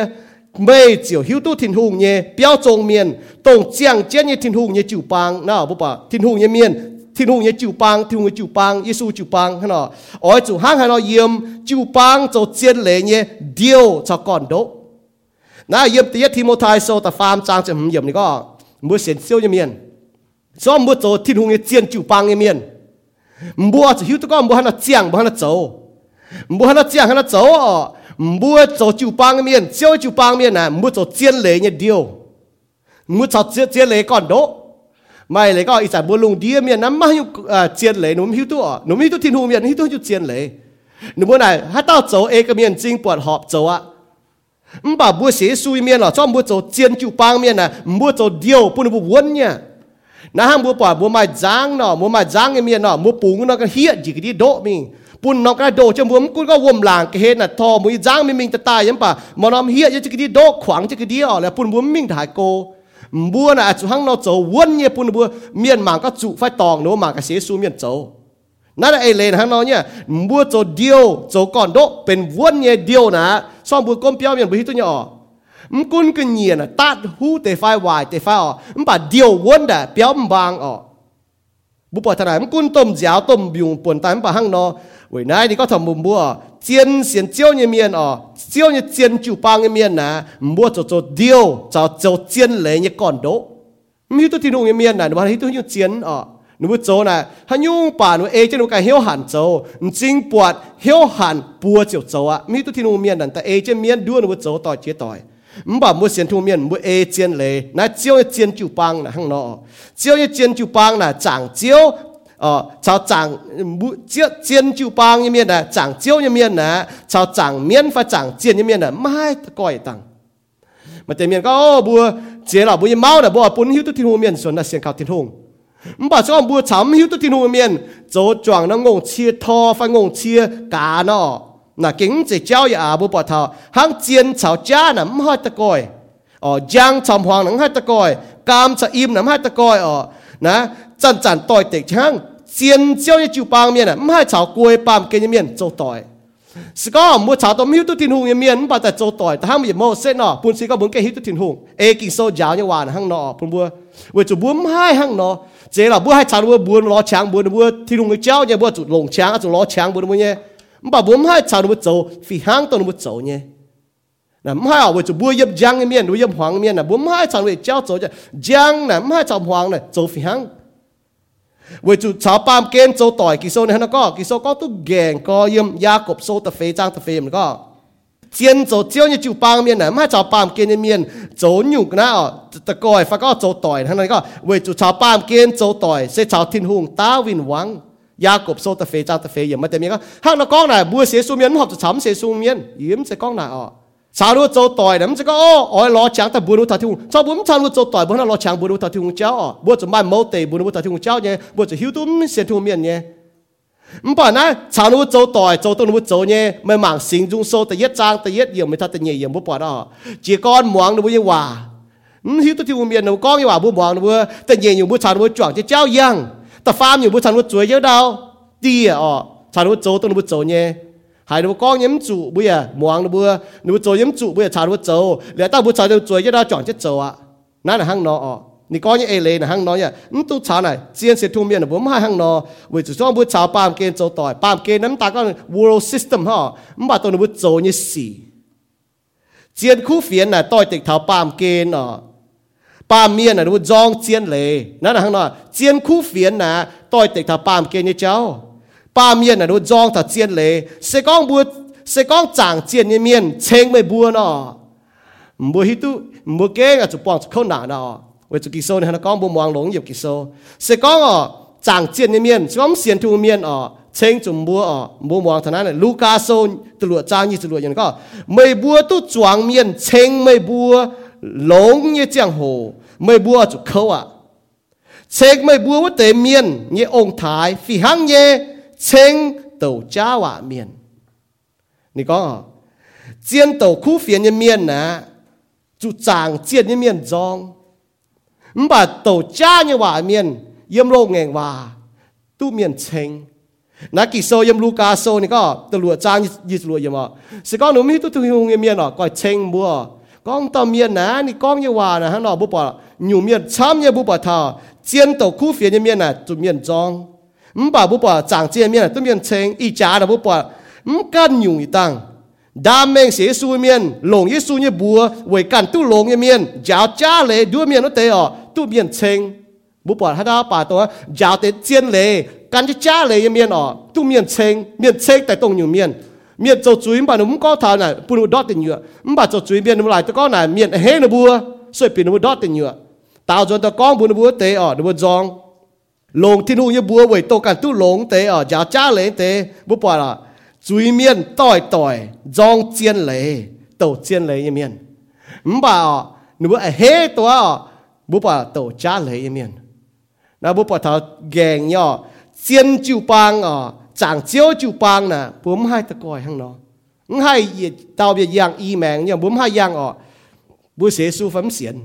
[SPEAKER 1] mê chiều hiếu tu thiên hùng nhé biểu trông miền. Tổng chẳng chiến như thiên hùng như chủ băng, nào bố bà thiên hùng như miền thiên hùng như chịu bang thiên hùng chịu bang Giêsu chịu bang hả nó ở chủ hang hả nó yếm chịu bang cho chiến lệ nhé, điều cho con đỗ na yếm tiết thai so ta farm trang cho hùng yếm này có mua xin siêu như miền cho mua cho thiên hùng như chiến chịu bang như miền mua cho hiếu tôi có mua hả nó chiang mua hả nó dấu mua hả nó chiang hả nó dấu mua cho chịu bang miền siêu chịu bang miền à mua cho chiến lệ nhé, điều. Mua cho chiến lệ con đỗ ไม่เลยก็อีสานบัวลุงเดีเมียน้ำมาอยู่เจียนเลยหนุ่มหิวตัวหนุ่มหิวตัวทิ้งหูเมียนหิวตัวอยู่เจียนเลยหนุ่มบัวไหนถ้าต้าโจเอกเมียนจริงปวดหอบโจอะ唔把บัวเสียซุยเมียนหรอจ้อมบัวโจเจียนจูปางเมียนนะบัวโจเดียวปุ่นบัววนเนี่ยนะฮะบัวปอดบัวมาจางเนาะบัวมาจางเมียนเนาะบัวปุงเนาะก็เฮียจิกดีโดมิงปุ่นนอกกระโดจมบัวมันก็วมหลางก็เห็นน่ะทอมุยจางมิมิงตะตายยังป่ะมอนอมเฮียจิกดีโดขวางจิกดีอ๋อแล้วปุ่นบัวมิงถ่ายโก bua là chủ hăng nó châu quân nhẹ bún bua miền mảng các trụ phải tòng nó mảng cái xế su miền châu nãy là ai lên hăng nó nhá bua châu điều châu còn đỗ bên quân nhẹ điều nà, xong bua công piao miền bui tôi nhỏ. Mình quân cái nhiên nà, tát hu tê phai hoài tê phai ọ mình bà điêu quân đã piao mình bang ọ. บุปผาไหนมันกุนต้มยาวต้มบิวปนตามปะหังนอเว้ยนายนี่ก็ทำมุมบัวเจียนเสียนเจียวเนี่ยเมียนอ๋อเจียวเนี่ยเจียนจูปางเนี่ยเมียนนะบัวจะจะเดียวจะจะเจียนเลยเนี่ยก่อนโดมีตัวที่นุ่งเนี่ยเมียนนะหนูว่าที่ตัวเนี่ยเจียนอ๋อหนูว่าโจนะฮันยูป่าหนูเอเจนูกันเหี้ยวหันโจจริงปวดเหี้ยวหันปัวเจียวโจอ่ะมีตัวที่นุ่งเมียนนั่นแต่เอเจเมียนด้วยหนูว่าโจต่อยเจียต่อย mà bảo mu sian thu mien mu e chen le. Na chiao e chen chu pang na hang no. Chiao e chen chu pang na chang chiao ờ cháu chẳng mu chiết chiên e chu bang như miền là chẳng chiêu như miền là cháu chẳng miên phải chẳng chiên như miền là mai coi tặng mà tiền miền có, ô, bùa, chế là bùa máu là bùa bún hiu tu thiên hùng miền xuân là xiên cao thiên hùng. Mà cho bùa chấm hiu tu thiên hùng miền chỗ choàng nó ngông chia tho phải ngông chia cá nó na kính chỉ cháu ya à bố bỏ thọ hang chiên chảo cha nà mua hai ta coi. Ờ giang chồng hoàng nắng hai ta coi. Cam chả im nắm hai ta coi. Ờ, nà chân chân tội tệ chăng chiên cháu ya chịu bang miền nà mua hai chảo cuối bam kia như miền châu tội sự có mua chảo tôm hiu tu thiên hùng như miền bà ta châu tội ta hang bị mô sẽ nọ buôn sĩ có muốn cái hiu tu thiên hùng. Ê kinh sâu giáo như hoàn hang nọ buôn bua vừa chủ buôn hai hang nọ. Chế là bua hai chảo bua buôn lo cháng buôn bua thiên hùng cái cháu nhà bua lồng cháng chủ lo cháng buôn mà bố hai chào nó bút châu phi hang tao nó bút châu nhé. Nè nà hai à chú bùa yếm giang miền bùa yếm hoàng miền nè bố hai chào nó chào châu chứ giang nà hai chào hoàng nè, châu phi hang. Vừa chú chào pam kem châu tỏi kí số này nó có kí số có tu gèn có yếm ya cộp số trang tập phê nó có. Châu chiếu như chú pam miền nà hai chào pam kem như miền châu nhục nà ở tờ còi phải có châu tỏi thằng này có. Vừa chú chào pam kem châu tỏi sẽ chào thiên hùng ta vinh vắng Jacob so ta fe cha ta fe yem ma te mi ga hak na kong na bu se su mien hop cham se su mien yim se kong na o sa lu zo toi dam se ko o oi lo chang ta bu lu ta thu cho bum cha lu zo toi bu na lo chang bu lu ta thu cha o bu zu mai mo te bu lu ta thu cha ye bu zu hiu tum se thu mien ye m ba na cha lu zo toi zo tu lu zo ye mai mang sing jung so ta yet chang ta yet yem ta ta ye yem bu pa da chỉ con muang nu ye wa hiu tu thu mien no kong ye wa bu muang nu te ye yu bu cha lu chuang che chao yang ta farm nhiều bút sản xuất chuối dễ đâu. Đi à ọ sản xuất châu tôi bút châu nhé. Hai đứa con nhắm chủ, bây giờ muang nó bữa. Nó châu nhắm chủ bây giờ sản xuất châu để ta bút sản xuất chuối dễ đâu chọn chết châu à nó là hăng nó ọ nị ờ. con như ai lê là hăng nó nhỉ, ừ tu chả này chiến sẽ thu miền là bốn hai hăng nó vì chủ cho bút chả bám kê châu tỏi. Pam kê nắm ta con world system ha mà ừ, bà tôi bút châu như xì. Chiến khu phiền là tôi tịch thảo bám kê nó pa mien na du jong chien le na na hang na chien khu phiền na tôi tịch thà pam kia như cháu pa mien na du jong thà chien le se con bu se con chàng chien như mien cheng mày bua nó mua hi tu mua kế chụp bóng chụp khôn nà nó với chụp kỳ sô này nó con bu mong lống dịp kỳ sô se con à chàng chien như mien se con thu mien à cheng chụp bua à mua mong này Luca sô từ lụa trang từ lụa như nó có mày bua tu chuang mien cheng mày bua lông như giang hồ mày bua chụp khâu à chèk mày bua với tế miền như ông thái phi hăng như chênh tàu cha hòa miền. Nị có à chiến tàu khu phiền như miền nè chú chàng chiến như miền giông mà tàu cha như hòa miền, yếm lô nghèng hòa, tu miền chênh. Na kỳ sô yếm Luca sô nị có tàu lụa trang như lụa yếm à sẽ có nó mi tu tu hiu nghe miền à coi chênh bua con tao miền nà ni con như hòa nà hắn nọ bố bỏ nhiều miền chăm như bố bỏ thờ chiến tổ khu phía như miền nà tụ miền trong bà bố bỏ chẳng chiến miền nà tụ miền chênh y chá là bố bỏ căn nhiều tăng đam mê sĩ su miền lồng y su như bùa với cản tu lồng như miền giáo cha lệ đua miền nó tế ở tụ miền chênh bố bỏ hai đó bà tôi giáo tế chiến lệ cản cho cha lệ như miền ở tụ miền chênh miền chênh tại tông nhiều miền miệt cho chuối bà nó cũng có thà này phụ nữ đốt tiền nhựa. Bà cho chuối miệt nó lại tôi có này miệt hé nó bùa, soi pin nó đốt tiền nhựa. Tao cho tao con bùn bùa tế ở nó bua giòn. Lồng thiên hụ như bùa vậy tôi cần tu lồng tế ở giá cha lấy tế. Bố bỏ là chuối miệt tỏi tỏi giòn chiên lấy tàu chiên lấy như miệt bà ở nó bua hé tôi bố bỏ tàu cha lấy như miệt nó bố bỏ thảo gèn nhỏ chiên chiu pang ở chẳng chiếu chịu bang nè, bấm hai ta coi hăng nó hai tao bây giờ y mèng nhưng bấm hai giang ọ bố sẽ su phẩm xiển.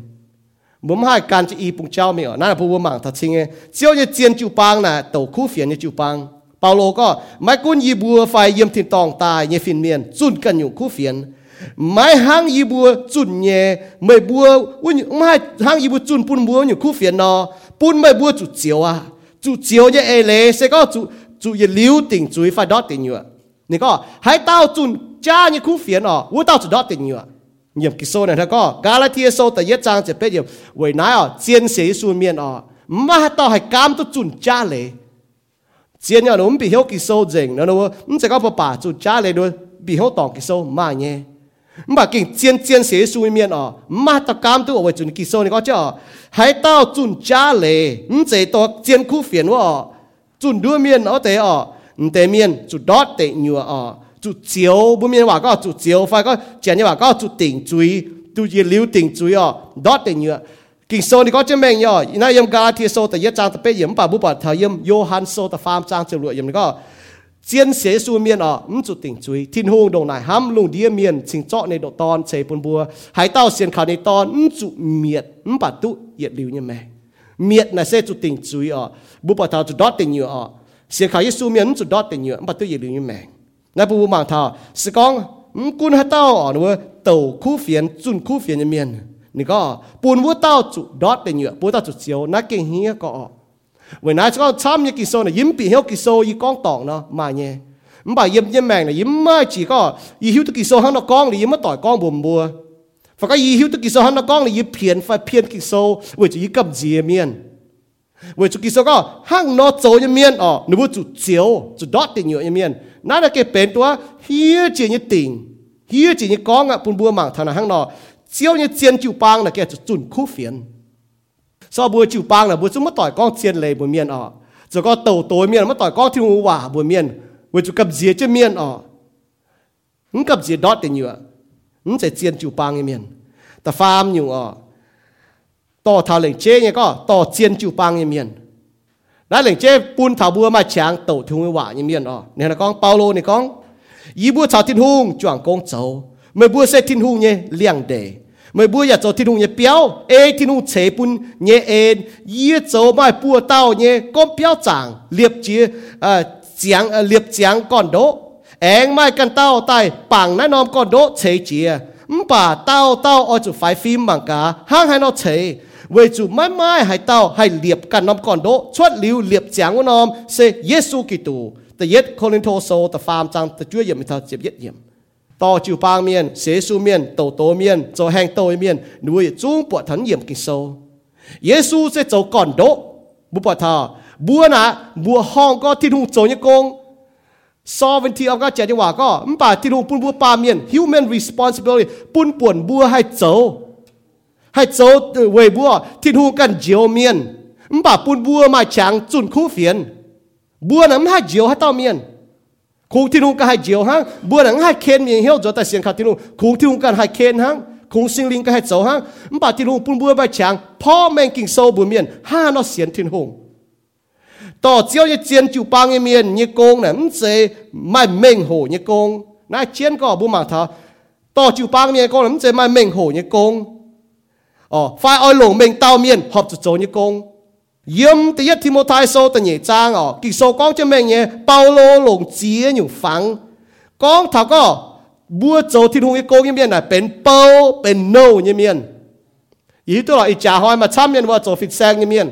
[SPEAKER 1] Bấm hai can chỉ y bùng trao mình ọ nãy là bố mạng thật xinh ấy chiếu như chiên chịu bang nè tàu khu phiền như chịu có ปาโลก็ไม่กุนยีบัวไฟเยี่ยมทินตองตายเยฟินเมียนจุนกันอยู่คู่เฟียนไม่ห้างยีบัวจุนเยไม่บัวอุ้ยไม่ห้างยีบัวจุนปุ่นบัวอยู่คู่เฟียนนอปุ่นไม่บัวจุดเจียวอ่ะจุดเจียวเยเอเลเซก็จุด chú yên liu tình chú phải đó tình nhựa. Nên có, hãy tao chun cha như khu phiền ở u tao chỉ đó tình nhựa. Nhiệm kỳ số này thằng có, Galatia số tại yết trang chỉ biết điểm với nãy ở chiến sĩ su miền ở, mà tao hãy cam tu chun cha lệ. Chiến nhà nó bị hiểu kỳ số dừng nó nó sẽ có bà bà chun cha lệ đôi, bị hiểu tòng kỳ số mà nhé. Mà kinh chiến chiến sĩ su miền ở, mà tao cam tu ở với chun kỳ số này có chứ hãy tao chun cha lệ. Sẽ tao chiến khu phiền ở จุนด้วยเมียนเอาเตะอ่อเตะเมียนจุดดอดเตะหนัวอ่อจุดเจียวบุเมียนว่าก็จุดเจียวไฟก็เจียนนี่ว่าก็จุดติ่งจุยจุดเยลิวติ่งจุยอ่อดอดเตะหนัวกิ่งโซนี่ก็จะแม่งย่อนายยมกาเทียโซแต่ยะจางตะเปยยมป่าบุปผาทายมโยฮันโซตะฟามจางเจรวยมนี่ก็เจียนเสสูเมียนอ่ะมจุดติ่งจุยทิ้นหงดงนายห้ามลุงเดียเมียนสิงเจาะในดอกตอนเฉยปนบัวหายเต้าเสียนขาวในตอนมจุเมียดมปัดตุเยียดลิวเนี่ยแม่ miệt là sẽ chủ tình chú ý ở. Bố bảo thảo chủ đốt tình nhiều ở. Sẽ khai Giêsu miễn chủ đốt tình nhiều bắt tôi gì lưu như mẹ. Nãy bố bố bảo thảo sẽ con cún hạt tao ở nữa tàu khu phiền chun khu phiền như miền. Nè có, buồn bố tao chủ đốt tình nhiều bố tao chủ chiếu nãy kinh hía có. Với nãy con chăm như kỳ số này, yếm bị hiếu kỳ số y con tỏng nó, mà nhé. Mà yếm yếm mẹ này, yếm chỉ có, y hiếu kỳ số hăng nó con thì yếm mà tỏi con buồn bùa và cái gì hiểu tức kỳ sâu hắn nó con là gì phiền, phải phiền kỳ sâu với chú chỉ cầm gì miên. Với chú kỳ sâu có hang nó chỗ như miên ở nếu mà chú chiếu, chú đót thì nhựa như miên. Nãy là cái bền tua, hiếu chỉ như tình, hiếu chỉ như con ạ bùn bùa mảng thằng nào hang nó chiếu như chiên chịu bang là cái chú chuẩn khu phiền. Sau bùa chịu bang là bùa chú mất tỏi con chiên lề bùi miên ở rồi có tàu tối miên, mất tỏi con thiêu hỏa bùi miên. Với chú cầm gì chứ miên ở không cầm gì đót thì nhựa. không sẽ chiên chịu bang cái miền ta farm nhiều ởต่อทาเหล่งเจ๊เนี่ยก็ต่อเจียนจิวปังเนี่ยเมียนแล้วเหล่งเจ๊ปุนถาบัวมาฉางโตทุ่งหวาเนี่ยเมียนอ๋อเนี่ยนะก้องเปาโลเนี่ยก้องยีบัวชาวทินหุงจวงกงเจ้าเมื่อบัวเซทินหุงเนี่ยเลี้ยงเดเมื่อบัวอยากเจ้าทินหุงเนี่ยเปียวเอทินหุงเฉปุนเนี่ยเอ็นยี่เจ้าไม่ปัวเต้าเนี่ยก้มเปียวจางเลียบจีเอ่อเจียงเอ่อเลียบเจียงก่อนโด เองไม่กันเต้าไตปังนั่นอมก็โดเฉยเจียมป่าเต้าเต้าออจุไฟฟิมบังกาห้างให้นอเฉยเวจูไม่ไม่ให้เต้าให้เหลียบกันนอมก่อนโดชวดลิวเหลียบจางวนอมเซเยซูกิตูแต่เย็ดโคลินโทโซแต่ฟาร์มจังแต่ช่วยเยี่ยมมิทาเจ็บเย็ดเยี่ยมต่อจิวปางเมียนเสซูเมียนโตโตเมียนโจแหงโตเมียนหนุ่ยจุ้งปวดทันเยี่ยมกิโซเยซูเซโจก่อนโดบุปผาบัวนะบัวห้องก็ที่ทุ่งโจยกง sovereignty of God เจดีว่าก็มป่าที่ทุ่งปุ่นบัวปาเมียน human responsibility ปุ่นป่วนบัวให้โจให้โจเวยบัวที่หูกันเจียวเมียนมบ่าปูนบัวมาฉางจุนคู่เฟียนบัวนั้นให้เจียวให้เต้าเมียนคงที่หูก็ให้เจียวฮังบัวนั้นให้เคนเมียนเหี้ยวจอแต่เสียงขาดที่หูคงที่หูกันให้เคนฮังคงสิงลิงก็ให้โจฮังมบ่าที่หูปูนบัวมาฉางพ่อแม่งกิ่งโซบัวเมียนห้านอเสียนที่หู ต่อเจียวจะเจียนจิวปางเมียนยี่กงเนี่ยมันเจไม่เม่งโหยี่กงนายเจียนก็บุมาทาต่อจิวปางเมียนกงเนี่ยมันเจไม่เม่งโหยี่กงอ๋อฝ่ายอ้อยหลงเม่งเต้าเมียนหอบจุดโจยี่กงยิ่มตียทิโมทายโซตันเยจางอ๋อกิโซกองจะเม่งเนี่ยเปาโลหลงเจียอยู่ฝังกองทาก็บัวโจที่หงยี่กงยี่เมียนน่ะเป็นเปาเป็นโนยี่เมียนอีตัวเราอีจ่าหอยมาช้ำเมียนว่าโจฟิกแซงยี่เมียน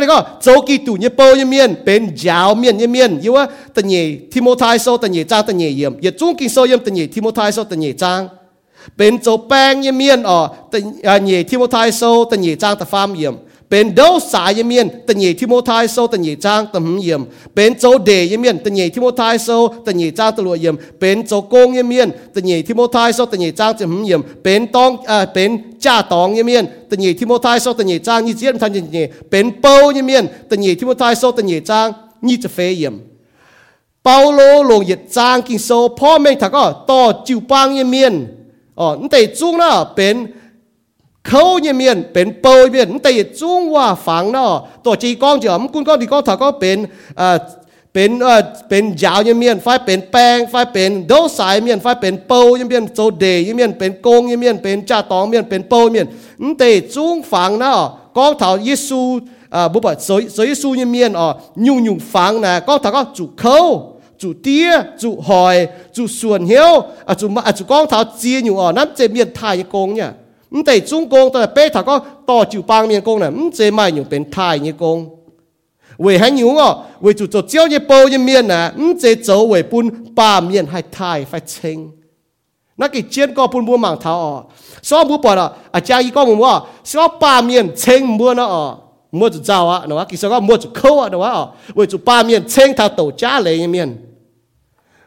[SPEAKER 1] นก็โจกีตุเนี่ยเปยเมียนเป็นยาวเมียนเมียนยี่ว่าตันเย่ทิโมไทโซตันเย่จ้างตันเย่เยี่ยมอย่าจุ้งกิโซเยี่ยมตันเย่ทิโมไทโซตันเย่จ้างเป็นโจแป้งเมียนอ๋อตันเย่ทิโมไทโซตันเย่จ้างตะฟามเยี่ยม เป็นเดาสายเมียนตันเย่ทิโมไทโซตันเย่จ้างตะหึเยี่ยมเป็นโจเดยเมียนตันเย่ทิโมไทโซตันเย่จ้างตะลัวเยี่ยมเป็นโจโกงเมียนตันเย่ทิโมไทโซตันเย่จ้างตะหึเยี่ยมเป็นตองอ่าเป็นจ้าตองเมียนตันเย่ทิโมไทโซตันเย่จ้างยี่เจียนทันเยเป็นเป้าเมียนตันเย่ทิโมไทโซตันเย่จ้างยี่จะเฟยเยี่ยมเปาโลลงเหยียดจางกินโซพ่อแม่ถักก็ต่อจิวปางเมียนอ๋อนั่นแต่จุ้งน่ะเป็น khâu như miền bên bơi miền tây trung hoa phẳng nó tổ chỉ con chỉ ấm quân con thì con thảo có bên à bên à bên giáo như miền phải bên bang phải bên đấu sải miền phải bên bơi như miền chỗ đề như miền bên công như miền bên cha tòng miền bên bơi miền tây trung phẳng nó con thảo Giêsu à ờ, bố bảo giới giới Giêsu như miền ở nhung nhung phẳng nè, con thảo có chủ khâu, chủ tia, chủ hỏi, chủ xuân hiếu à chủ mà à chủ con thảo chia nhung ở nắm chế miền thai như công nhỉ? nha mình thấy trung công tại bê thảo có to chủ bang miền công này mình chế mai nhiều bên thái như công vì hay nhiều ngọ vì chủ chủ chiếu như bao như miền nè mình chế走为本ba miền hay thái phải清 那个chiến có bún bún mảng thảo ở so bún bỏ là à cha y có một mua so ba miền清mua nó ở mua chủ giàu á nó kỳ sau có mua chủ khâu á nó ở vì chủ ba miền清thảo tổ cha lấy miền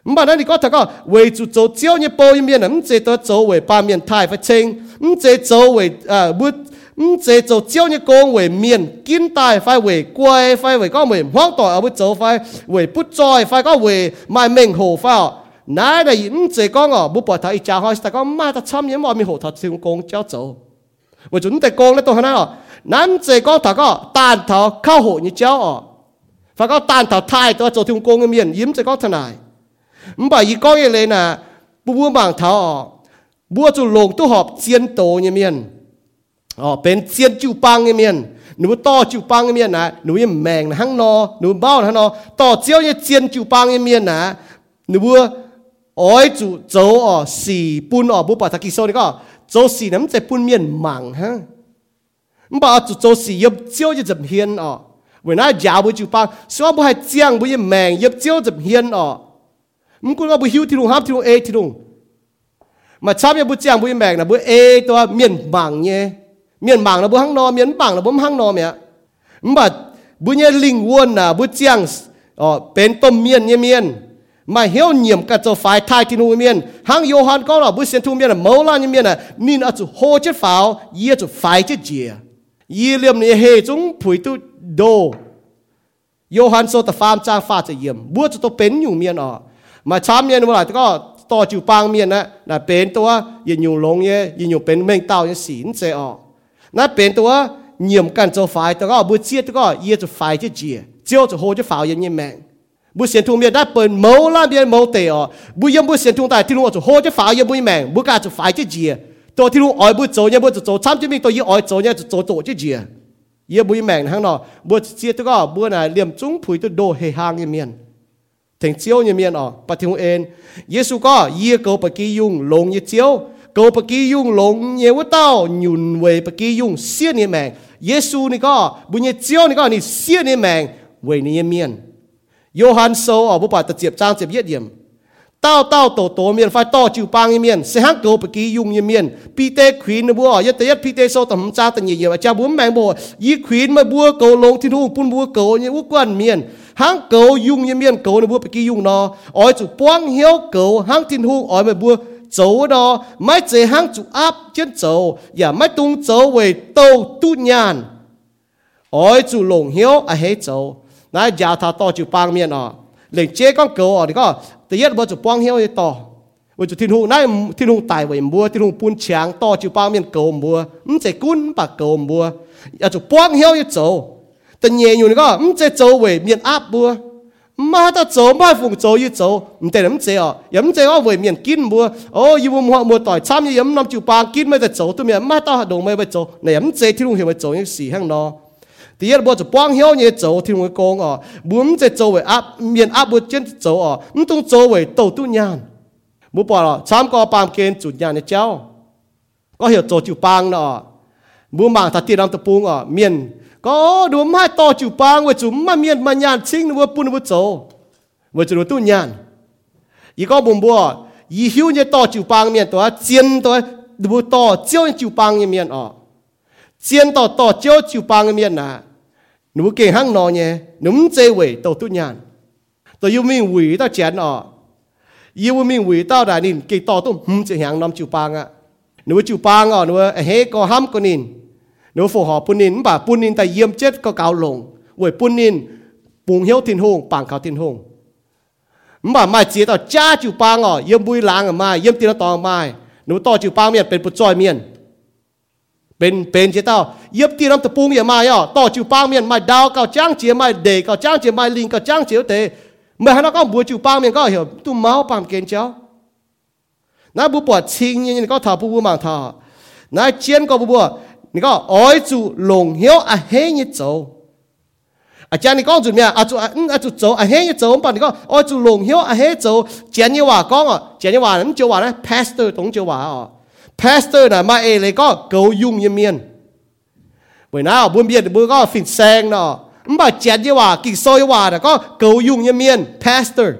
[SPEAKER 1] 唔係咧，你講頭講為主做朝日報一面啊，唔借得做為八面太不清，唔借做為誒唔唔借做朝日講為面見大快為貴快為講為荒代啊，會做快為不在快講為賣命豪快哦。乃係唔借講哦，冇白睇一張開，但講唔係得參演外面豪頭先講朝做，為準得講咧都係啦哦。南借講頭講彈頭靠好你朝哦，快講彈頭太多做天公嘅面，掩借講頭嚟。唔系而讲嘢你嗱，不不盲头哦，บัวจุลงตู้หอบเจียนโตเนี่ยเมียนอ๋อเป็นเจียนจิวปังเนี่ยเมียนหนูต่อจิวปังเนี่ยเมียนนะหนูยังแมงนะหังนอหนูเบ้านะหังนอต่อเจียวเนี่ยเจียนจิวปังเนี่ยเมียนนะหนูบัวอ้อยจุโจอ๋อสี่ปุ่นอ๋อบุปผาตะกิโซนี่ก็โจสี่นั้นจะปุ่นเมียนมังฮะ唔把จุโจสี่ยับเจียวจะจะเฮียนอ๋อเวลายาวบุจิวปังสว่าบุให้เจียงบุยังแมงยับเจียวจะเฮียนอ๋อ มึงกูว่าบุหิวที่ลุงฮับที่ลุงเอที่ลุงมาชาบยาบุจียงบุยแมกนะบุเอตัวเมียนบังเนี่ยเมียนบังนะบุหังนอเมียนบังนะบุหังนอเนี่ยมบัดบุเนี่ยลิงวนนะบุจียงอ๋อเป็นต้มเมียนเนี่ยเมียนมาเฮียวเหนียมกัจะฝ่ายทยที่นูเมียนหังโยฮันก็เราบุเซนทูเมียนเมาลานเมียนนี่นะจุโฮเจ็ดฝาวเยี่ยจุฝ่ายเจ็ดเจียยี่เลี่ยมเนี่ยเฮจงผุยตุโดโยฮันโซตฟามจางฟาจะเยี่ยมบัวจะต้องเป็นอยู่เมียนอ๋อ ไหร่ก็ต่อจิวปางเมียนนะน่ะเป็นตัวยินอยู่ลงเย่ยินอยู่เป็นเม่งเต้ายังศีลเจอ๋อนั่นเป็นตัวเหยี่ยมกันจะฝ่ายแต่ก็บุเจียตก็เยี่ยจะฝ่ายจะเจียเจียวจะโหจะฝ่ายยังยังแมงบุเสียนทุ่งเมียได้เปิดเมาล่าเมียนเมาเตอบุยังบุเสียนทุ่งตายที่ลุงจะโหจะฝ่ายยังบุยแมงบุกาจะฝ่ายจะเจียตัวที่ลุงอ้อยบุโจยังบุจะโจช้ำจะมีตัวยี่อ้อยโจยังจะโจโจจะเจีย ye bui mèn hang nọ bua chia tu có bua này liềm chúng phủi tu đồ hề hang như miền thành chiếu như miền ở bắt thiên en Giêsu có ye cầu bạc kỳ dùng lồng như chiếu cầu bạc kỳ dùng lồng như vút tao nhún về bạc kỳ dùng xiên như mèn Giêsu này có bu như chiếu này có, này xiên như mèn về như miền. Johann sâu ở bố bà tập tiếp trang tiếp yết điểm. Tao tao, tổ tổ miền phải to chịu bang như miền. Sẽ hăng cầu bậc kỳ dùng như miền. Pi tê khuyên nó bùa yết tế pi tê sâu tầm cha tầm nhiều nhiều cha bốn mẹ bùa y Queen mà bùa cầu lông thiên hùng bún bùa cầu như út quan miền hang cầu dung như miên cầu nó bua bị kỳ dung nó. Ỏi chủ quang cầu hang tin hung ỏi mà bua chấu đó. Mai chế hang chủ áp trên chấu, và mai tung chấu về tàu tu nhàn. Ỏi chủ lồng hiếu à hết chấu. Nãy già thà to chủ bang miên à. Lệnh chế con cầu à, ở có, tự nhiên bua chủ quang hiếu thì to. Bua chủ thiên hung nãy thiên hung tài về bua thiên hung pun chàng to chủ bang miên cầu bua không chế cún bạc cầu bua à chủ quang hiếu thì chấu. ช้างต่อจิป้าเมียนเก่าบัวมันจะกุ้นปากเก่าบัวอยากจะป้องเหี้ยวจะโจแต่เงี้ยอยู่นี่ก็มันจะโจไว้เมียนอับบัวมาถ้าโจมาฝุ่งโจยี่โจมันแต่มันเจ้าอย่ามันเจ้าไว้เมียนกินบัวโอ้ยมัวมัวมัวต่อยช้ำยี่ยำน้ำจิปางกินไม่แต่โจตัวเมียมาต่อดงไม่ไปโจเนี่ยมันเจ้าที่ลุงเห็นไปโจยังสี่ห้างนอ 第一步就帮晓嘢做，听我讲哦，唔只做为压面压不真做哦，唔通做为到都人，冇办咯，参加办见主人嘅招，ก็เหี่ยวโจจิวปังเนาะ có đúng hai to chủ pa với chúng mà miền mà nhàn sinh vừa bùn vừa chỗ vừa chỗ tu nhàn ý có bùn bùa ý hiu như to chủ pa miền tôi chiến tôi đủ to chiêu chủ pa miền ở ờ. chiến to to chiêu chủ pa miền à. Nếu kể hăng nó nhé nếu chơi với tàu tu nhàn tôi yêu mình quỷ tao chén ở yêu mình quỷ tao đã nín kỳ to tôi hum chơi hàng năm chủ pa ờ, à nếu chủ pa à, nếu hế có ham có nín. nếu phù hợp bún nín bà bún nín tại yếm chết có cao lồng vậy bún nín bùng hiếu thiên hùng bang cao thiên hùng mà mai chỉ tao cha chịu bang ọ yếm bùi láng ở mai yếm tiền tao mai nếu tao chịu bang miềnเป็นปุจจอยเมียนเป็นเป็นเจ้าเต้าเย็บตีน้ำตะปูงอย่ามาย่อต่อจิวปางเมียนไม่ดาวเก่าจ้างเจี 你看，爱主龙晓啊，黑一走。啊，家你讲做咩啊？啊做啊，嗯啊做走啊，黑一走，把你讲，爱主龙晓啊，黑走。前日话讲哦，前日话咁就话咧，pastor 懂就话哦，pastor 嗱，咪嚟讲夠用一面。為嗱，半邊半個 fin 聲咯，咁啊前日話，幾歲話嗱，講夠用一面，pastor。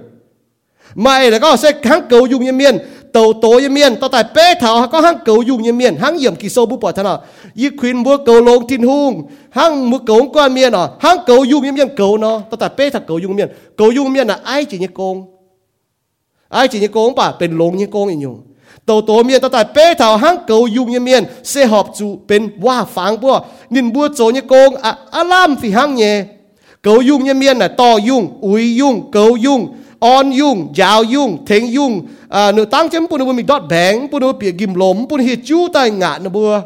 [SPEAKER 1] 咪嚟講，即係肯夠用一面。tàu tố như miền. Tao tại bế thảo có hang cầu dùng như miền. Hăng yểm kỳ sâu bút bỏ thân à. Y khuyên mua cầu lông tin hung hăng mua cầu quan miền à. Hăng cầu dùng như miền cầu nó. Tao tại bế thảo cầu dùng miền. Cầu dùng miền là ai chỉ như công ai chỉ như công bà? Bên lông như công như tàu tố miền, tao tại bế thảo hăng cầu dùng như miền. Sẽ họp chủ bên hoa pháng búa nhìn búa chỗ như công à, à alam phi hăng nhẹ. Cầu dùng như miền là to dùng ui dùng, cầu dùng on yung giao yung theng yung à nửa tăng chém bùn bùn mình đót bèn bùn bùn bìa gìm lốm bùn hiệt chú tai ngã nửa bùa.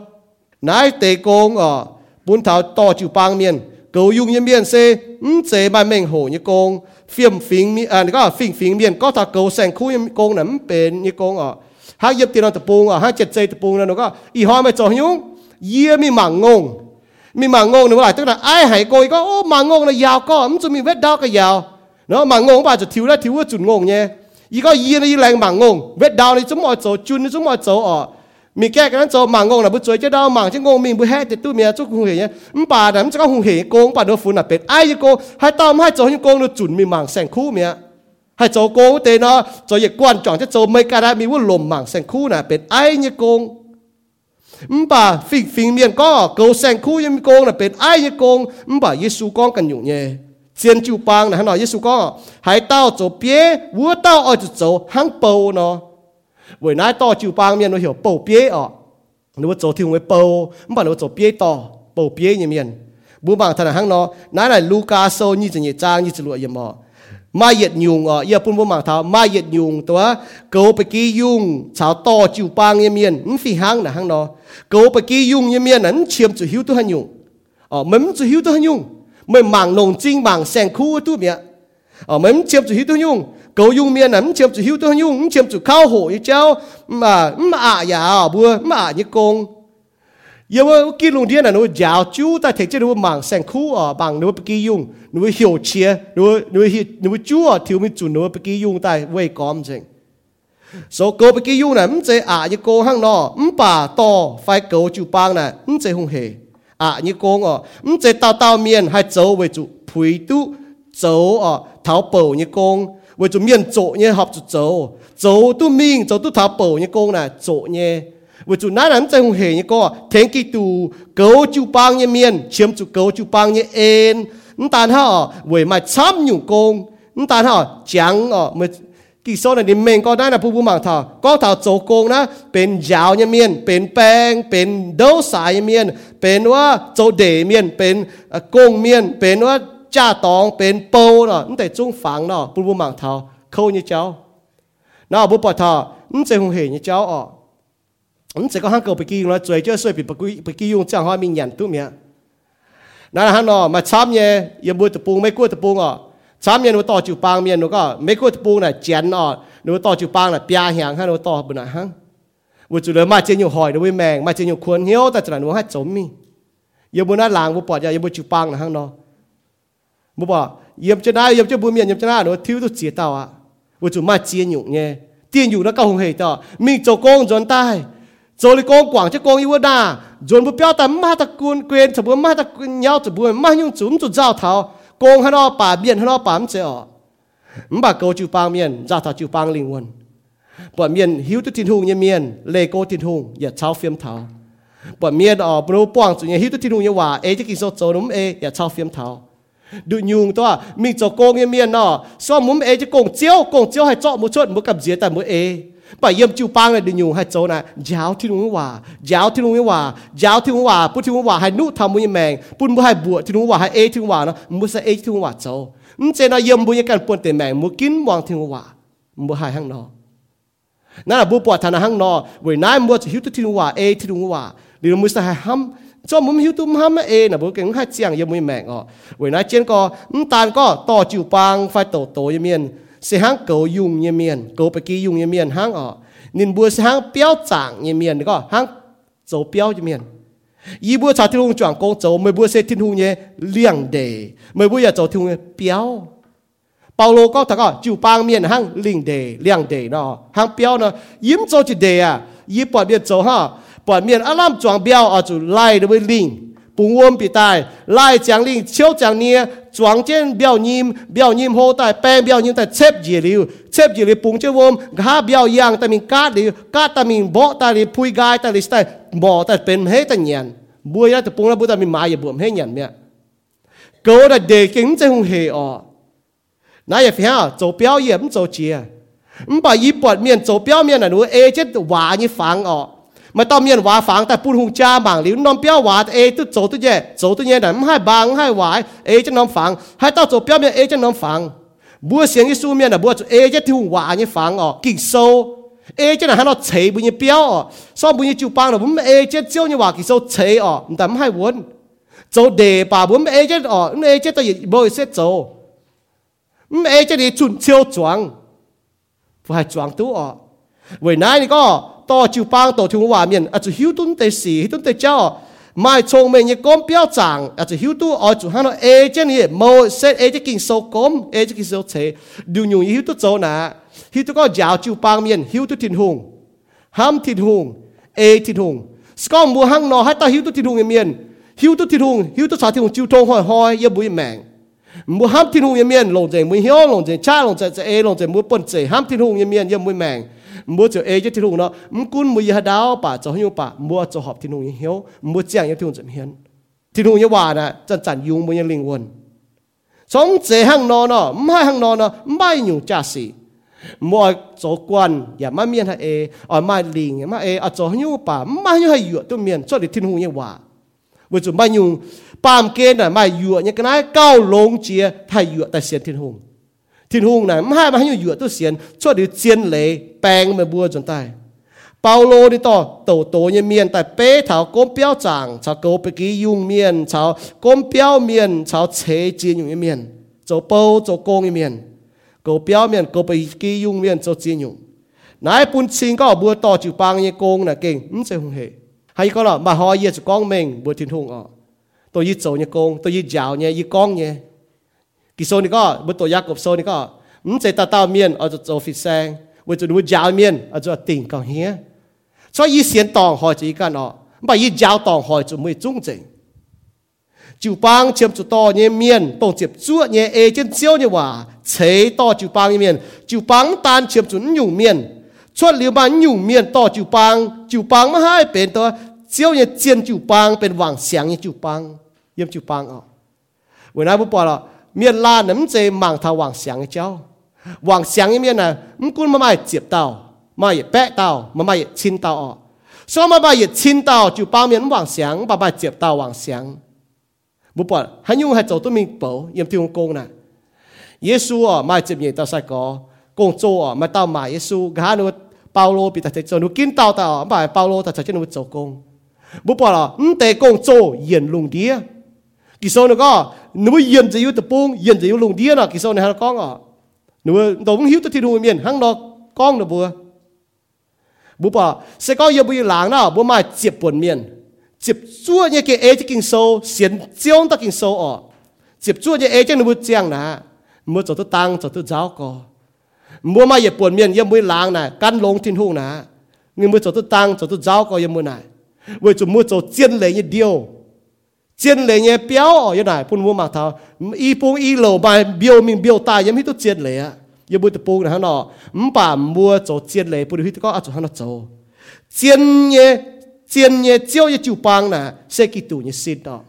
[SPEAKER 1] Nái tê công ở à, bùn thảo to chịu pang miền cầu yung nhân miền xê ừm xê ba mình hổ như công phiêm phình mi à có phình phình miền có thảo cầu sành khu nhân công nắm bền như công à. ha hai yếp tiền tập pung, à, ở hai chật dây tập pung là nó có. Ý hoa mà cho nhung yê mi mảng ngông mi mảng ngông nữa lại tức là ai hãy coi có ô mảng ngông là giàu có ấm cho mi vết đau cái giàu nó mà ngông bà cho thiếu là thiếu chuẩn ngông nhé. Ý có yên ý lành mà ngông vết đau này chúng mọi chỗ, chun chúng mọi chỗ ở. Mình kẹt cái chỗ mà ngông là bữa chơi chứ đau mà chứ ngông mình bữa hết thì tôi mình chút không hề nhé. Bà đám chắc hùng hề cô bà đâu phụ là bệt. Ai cô? Hai tao hai chỗ như cô nó chuẩn mình mảng sành khu mẹ. Hai chỗ cô tế nó. Chỗ việc quan trọng chứ chỗ mấy cái đó mình muốn lồm mảng sành khu là bệt. Ai như cô? Bà phình phình miền có, cầu sành khu như cô là bệt. Ai như cô? Bà Giêsu con cần nhủ nhé chiến chủ bang là hắn nói Giêsu con hãy tao chỗ bia vua tao ở chỗ hang bầu nó với nãy tao chủ bang miền nó hiểu bầu bia ở nếu chỗ thiếu người bầu bà nếu chỗ bia to bầu bia như miền bố bằng thằng hang nó nãy là Luca sâu như chỉ nhẹ trang như chỉ lụa gì mà mai yết nhung ờ ia pun bố mang thảo mai yết nhungตัวcầuไปกี้ยุ่งชาวต่อจิวปางยเมียนนฟีหางนะหางเนาะcầuไปกี้ยุ่งยเมียนนั้นเชียมจุหิวตัวหันยุ่งอ๋อมันจุหิวตัวหันยุ่ง mình mảng nồng chinh mảng sen khu tu mía ở mấy chiếm chủ hữu tu nhung, cầu dung miên nắm chiếm chủ hữu tu nhung chiếm chủ khao hổ như cháu. Mà mà ạ dạ bùa mà ạ như công. Giờ mà kia lùng điên là nó giáo chú, ta thấy chứ nó mảng sen khu ở bằng nó bị kia dung nó hiểu chia nó nó hiểu nó chú ở thiếu mi chủ nó bị kia dung tại quay com chừng số cầu bị kia dung này mình sẽ à như cô hăng nọ mình bà to phải cầu chủ bang này mình sẽ không hề à như con ờ ừ chế tao tao miền hai châu với chú phùi tu châu ờ tháo bổ như con với chú miền chỗ như học chú châu, châu tu miên châu tu tháo bổ như con này chỗ như với chú nãy nãy hùng hề như con thiên kỳ tu cầu chú bang như miền chiếm chú cầu chú bang như en. Tàn hả với mà chăm nhung con tàn hả chẳng ờ mới กี่โซนนี่เมงก็ได้นะผู้ผู้หมากทาก็ถาโจโกงนะ เป็นยาวเมียน เป็นแปงเป็นเดาสายเมียน เป็นว่าโจเดเมียน เป็นกงเมียน เป็นว่าจ้าตอง เป็นโปเนาะนั่แต่จุ้งฝังเนาะผู้ผู้หมากทาเขาเนี่เจ้าเนาะผู้ปอทานั่นจะคงเหนี่ยเจ้าอ๋อนั่นจะก็ห้างเกิดไปกี่ยงแล้วจวยเจ้าสวยไปกี่ไปกี่ยุงจ้างห้อยมีหยันตุ้มเนี่ยนั่นฮะเนาะมาช้ำเนี่ยยังบัวตะปูงไม่กู้ตะปูอะ สามเมียหนูต่อจูปางเมียหนูก็ไม่กู้ปูน่ะเจียนอะหนูต่อจูปางน่ะปยาแหงฮะหนูต่อบุญหังบุจุเลมาเจียนอยู่หอยหนูแมงมาเจียนอยู่ควนเหี้ยวแต่จระหนูให้สมมีเยบุน่าหลางบุปอดยาเยบุจูปางน่ะฮังเนาะบุปอเยียมจะได้เยียมจะบุญเมียเยียมจะได้หนูทิ้วตุเจียเต่าอะบุจุมาเจียนอยู่เงี้ยเตียนอยู่แล้วก็หงเหยต่อมีโจโกงจนใต้โจลิโกงกว่างจะโกงอีวดาจนบุเปียวแต่มาตะกุนเกวียนจะบุมาตะกุนเยาจะบุมายุ่งจุ๋มจุดเจ้าเท้า กงให้นอป่าเบียนให้นอป่ามเจ้ามันบ่าโกจูปางเมียนเจ้าเท้าจูปางลิงวันปวดเมียนหิวตุทินหุงเมียนเลโกทินหุงอย่าเช้าเฟียมเท้าปวดเมียนอ๋อปนูป้องจุดเนี่ยหิวตุทินหุงอย่าว่าเอจะกินโซโจนุ่มเออย่าเช้าเฟียมเท้า ดูยุงตัวมีจกงเมียนเนาะซ้อมมุมเอจะกงเจียวกงเจียวให้เจาะมุชดมุกับเจียแต่มุเอ ไปเยี่ยมจิวปังเลยดูยุงให้โจนะยาวที่ลุงว่ายาวที่ลุงว่ายาวที่ลุงว่าพูดที่ลุงว่าให้นุทำมุยแมงปุ่นบุให้บวชที่ลุงว่าให้เอที่ลุงว่าเนาะมุสเอที่ลุงว่าโจมเจนะเยี่ยมบุญกันปนเตแมงมุกินวางที่ลุงว่ามุให้ห้างนอนั่นบุปผาทาห้างนอเว้ยนายมุจะหิวที่ลุงว่าเอที่ลุงว่าหรือมุสให้ห้ำ cho muốn hiểu tụm ham ê nè bố cái hai chiang yếm mùi mẹ ngọ vậy nói trên có tàn có to chịu bang phải tổ tổ yếm miền sẽ hang cầu dùng như miền cầu bạch kỳ dùng như miền hang ở. Nên bùa sẽ hang béo trạng như miền có hang dấu béo như miền ý bùa trả thiên hùng chọn công dấu mấy bùa sẽ thiên hùng như liang đề. Mấy bùa giờ dấu thiên hùng nhé béo bao lô có thật có chịu bang miền hang linh đề, liang đề đó hang béo nó. Yếm dấu chỉ đề à? Ý bỏ điện dấu ha? Bỏ miền alam chọn béo ở chỗ lại đối với linh 不问比带来将领秋将呢，撞见表音表音后代变表音在切一流，切一流碰着我们，他表扬但 mình cắt đi cắt tại mình bỏ ta đi phui gai ta đi tại bỏ ta, bên hết ta nhàn bùi ra từ bùng ra bùi ta mình mai giờ buồn hết nhàn mẹ cố là để kính trên hùng hề ọ nãy giờ phía chỗ biểu diễn chỗ chia 唔把一半面做表面啊，如 phẳng 即話你反哦。mà tao miền hóa phẳng tại bùn hùng cha mảng liu nằm béo hóa ê tu chỗ tu nhẹ chỗ tu nhẹ nằm hai bang hai hoài ê cho nằm phẳng hai tao chỗ béo miền ê cho nằm phẳng bùa xiềng cái su miền là bùa chỗ ê cho thu hóa như phẳng ờ kinh sâu. Ê cho là hắn nó chế bùn như béo ờ. So bùn như chịu bang là bùn ê cho chiêu như hóa kinh sâu chế ờ nằm hai vốn chỗ đề bà bùn ê cho ờ ê cho tao bồi xét chỗ. Ê cho đi chuẩn chiêu choáng. Phải choáng tú ờ. Vậy nãy thì có to chiu pang to thung wa mien a chu hiu tun te si hi tun te chao. Mai chong me ni kom piao chang. A chu hiu tu, o chu hano e chen hi mo set e che king so kom e che king so che. Du nyu hiu tu chao na. Hiu tu ko jiao chiu pang mien hiu tu tin hung. Ham tin hung. E tin hung. Skom bu hang no ha ta hiu tu tin hung mien hiu tu tin hung, hiu tu sa tin hung, chiu tong hoi hoi ye bui mang mu ham tin hung mien long zeng mu hiao long zeng cha, long zeng e long zeng mu pon zeng ham tin hung mien ye mu mang มียนหิวตุทินหงห้ามทินหงเอทินหงสกอมบัวหังนอให้ตาหิวตุทินหงเมียนหิวตุทินหงหิวตุสาทินหงจิวทงหอยหอยเยบุยแมง mua ham thiên hùng yếm miên lồng dày mua hiếu lồng dày cha lồng dày dày e lồng dày mua bận dày ham thiên hùng yếm miên yếm mua mèng mua cho e cho thiên hùng nó mua cún mua yah đào bà cho hiếu bà mua cho họp thiên hùng yếm hiếu mua chiang yếm thiên hùng dày hiến thiên hùng yếm hòa nè chân chân dùng mua yếm linh quân sống dễ hăng nó nó mai hăng nó nó mai nhung cha sĩ mua cho quan ya mai miên hay e ở mai linh mai e ở cho hiếu bà mai hiếu hay dựa tôi miên cho để thiên hùng yếm hòa với chúng mai nhung ปามเกณฑ์น่ะมาอยู่เนี่ยก็นายเก้าลงเจียไทยอยู่แต่เสียนทินหงทินหงน่ะไม่ให้มาให้อยู่อยู่ตัวเสียนช่วยเดี๋ยวเจียนเหลแปลงมาบัวจนตายเปาโลนี่ต่อโตโตเ thiên hùng này mai mà hãy dựa tôi xiên, cho điều chiên lệ bèng mà bua chân tay Paulo đi to tổ tổ như miền tại bế thảo cốm béo chẳng chào cầu bị ký dung miền, chào cốm béo miền, chào chế chiến dùng miền chỗ bầu chỗ công như miền, cầu béo miền, cầu bị ký dung miền chỗ chiến dùng nãy bún xin có bữa to chịu bằng như công là kinh không sẽ không hề hay có là mà họ yết cho con mình bữa thiên hùng ở. Tôi yết chỗ như công tôi yết giáo như yết con nhé กิโซนี่ก็บตัวยากบโซนี่ก็อืมเจตาตาเมียนเอาจะโจฟิแซงวจะดูยาวเมียนเอาจะติ่งกองเฮียช่วยยีเสียนตองหอยจะอีกันอ๋อไม่ยียาวตองหอยจะไม่จุ้งจริงจิวปังเชื่อมจุดต่อเนี่ยเมียนต้องเจ็บจั่วเนี่ยเอเจนเซียวเนี่ยว่าเฉยต่อจิวปังเนี่ยเมียนจิวปังตานเชื่อมจุดอยู่เมียนช่วยเหลือบ้านอยู่เมียนต่อจิวปังจิวปังไม่ให้เป็นตัวเซียวเนี่ยเจียนจิวปังเป็นหวังเสียงเนี่ยจิวปังเยี่ยมจิวปังอ๋อเวลาผมบอกละ miền la nấm dê màng thao hoàng sáng cháu. Hoàng sáng miền là mắm cún mà mai chịp tàu mai bé tàu, mà mai chín tàu so mà mai chín tàu, chịu bao miền hoàng sáng bà mai chịp tàu hoàng sáng bố bỏ hắn nhung hai cháu tôi mình bảo yếm tiêu công nè. Giêsu ở mai chịp nhị tao sai có công chỗ ở mà tao mãi Giêsu gã ta thấy cho nó kín công bố bỏ là ừ tề công chỗ yên lùng đĩa số nó có nếu mà yên chỉ yêu tập bông yên chỉ yêu lùng điên à kỳ sau này hả con à? Nếu mà đống hiếu tới thiên hùng miền hăng nó con nó bùa. Bố bảo sẽ có yêu bùi làng nào bố mà chịp buồn miền. Chịp chua như cái ế chỉ kinh sâu xiên chiong ta kinh sâu à chịp chua như ế chứ nó bùi chiang nà. Mua cho tôi tăng cho tôi giáo co mua mà yêu buồn miền yêu bùi làng nà, căn lông thiên hùng nà, người mua cho tôi tăng cho tôi giáo co yêu mua này với chúng mua cho chiên lấy như điều chiến lệ nhé béo ở như này phun mua mặt thảo, y phun y lầu bài biểu mình biểu tài yếm hít tu chiến lệ à yếm bút phun là hắn nọ mắm bà mua cho chiến lệ bút hít có ở chỗ hắn chỗ chiến nhé chiến nhé chiêu như chịu bang nè sẽ kỳ tụ như xin đó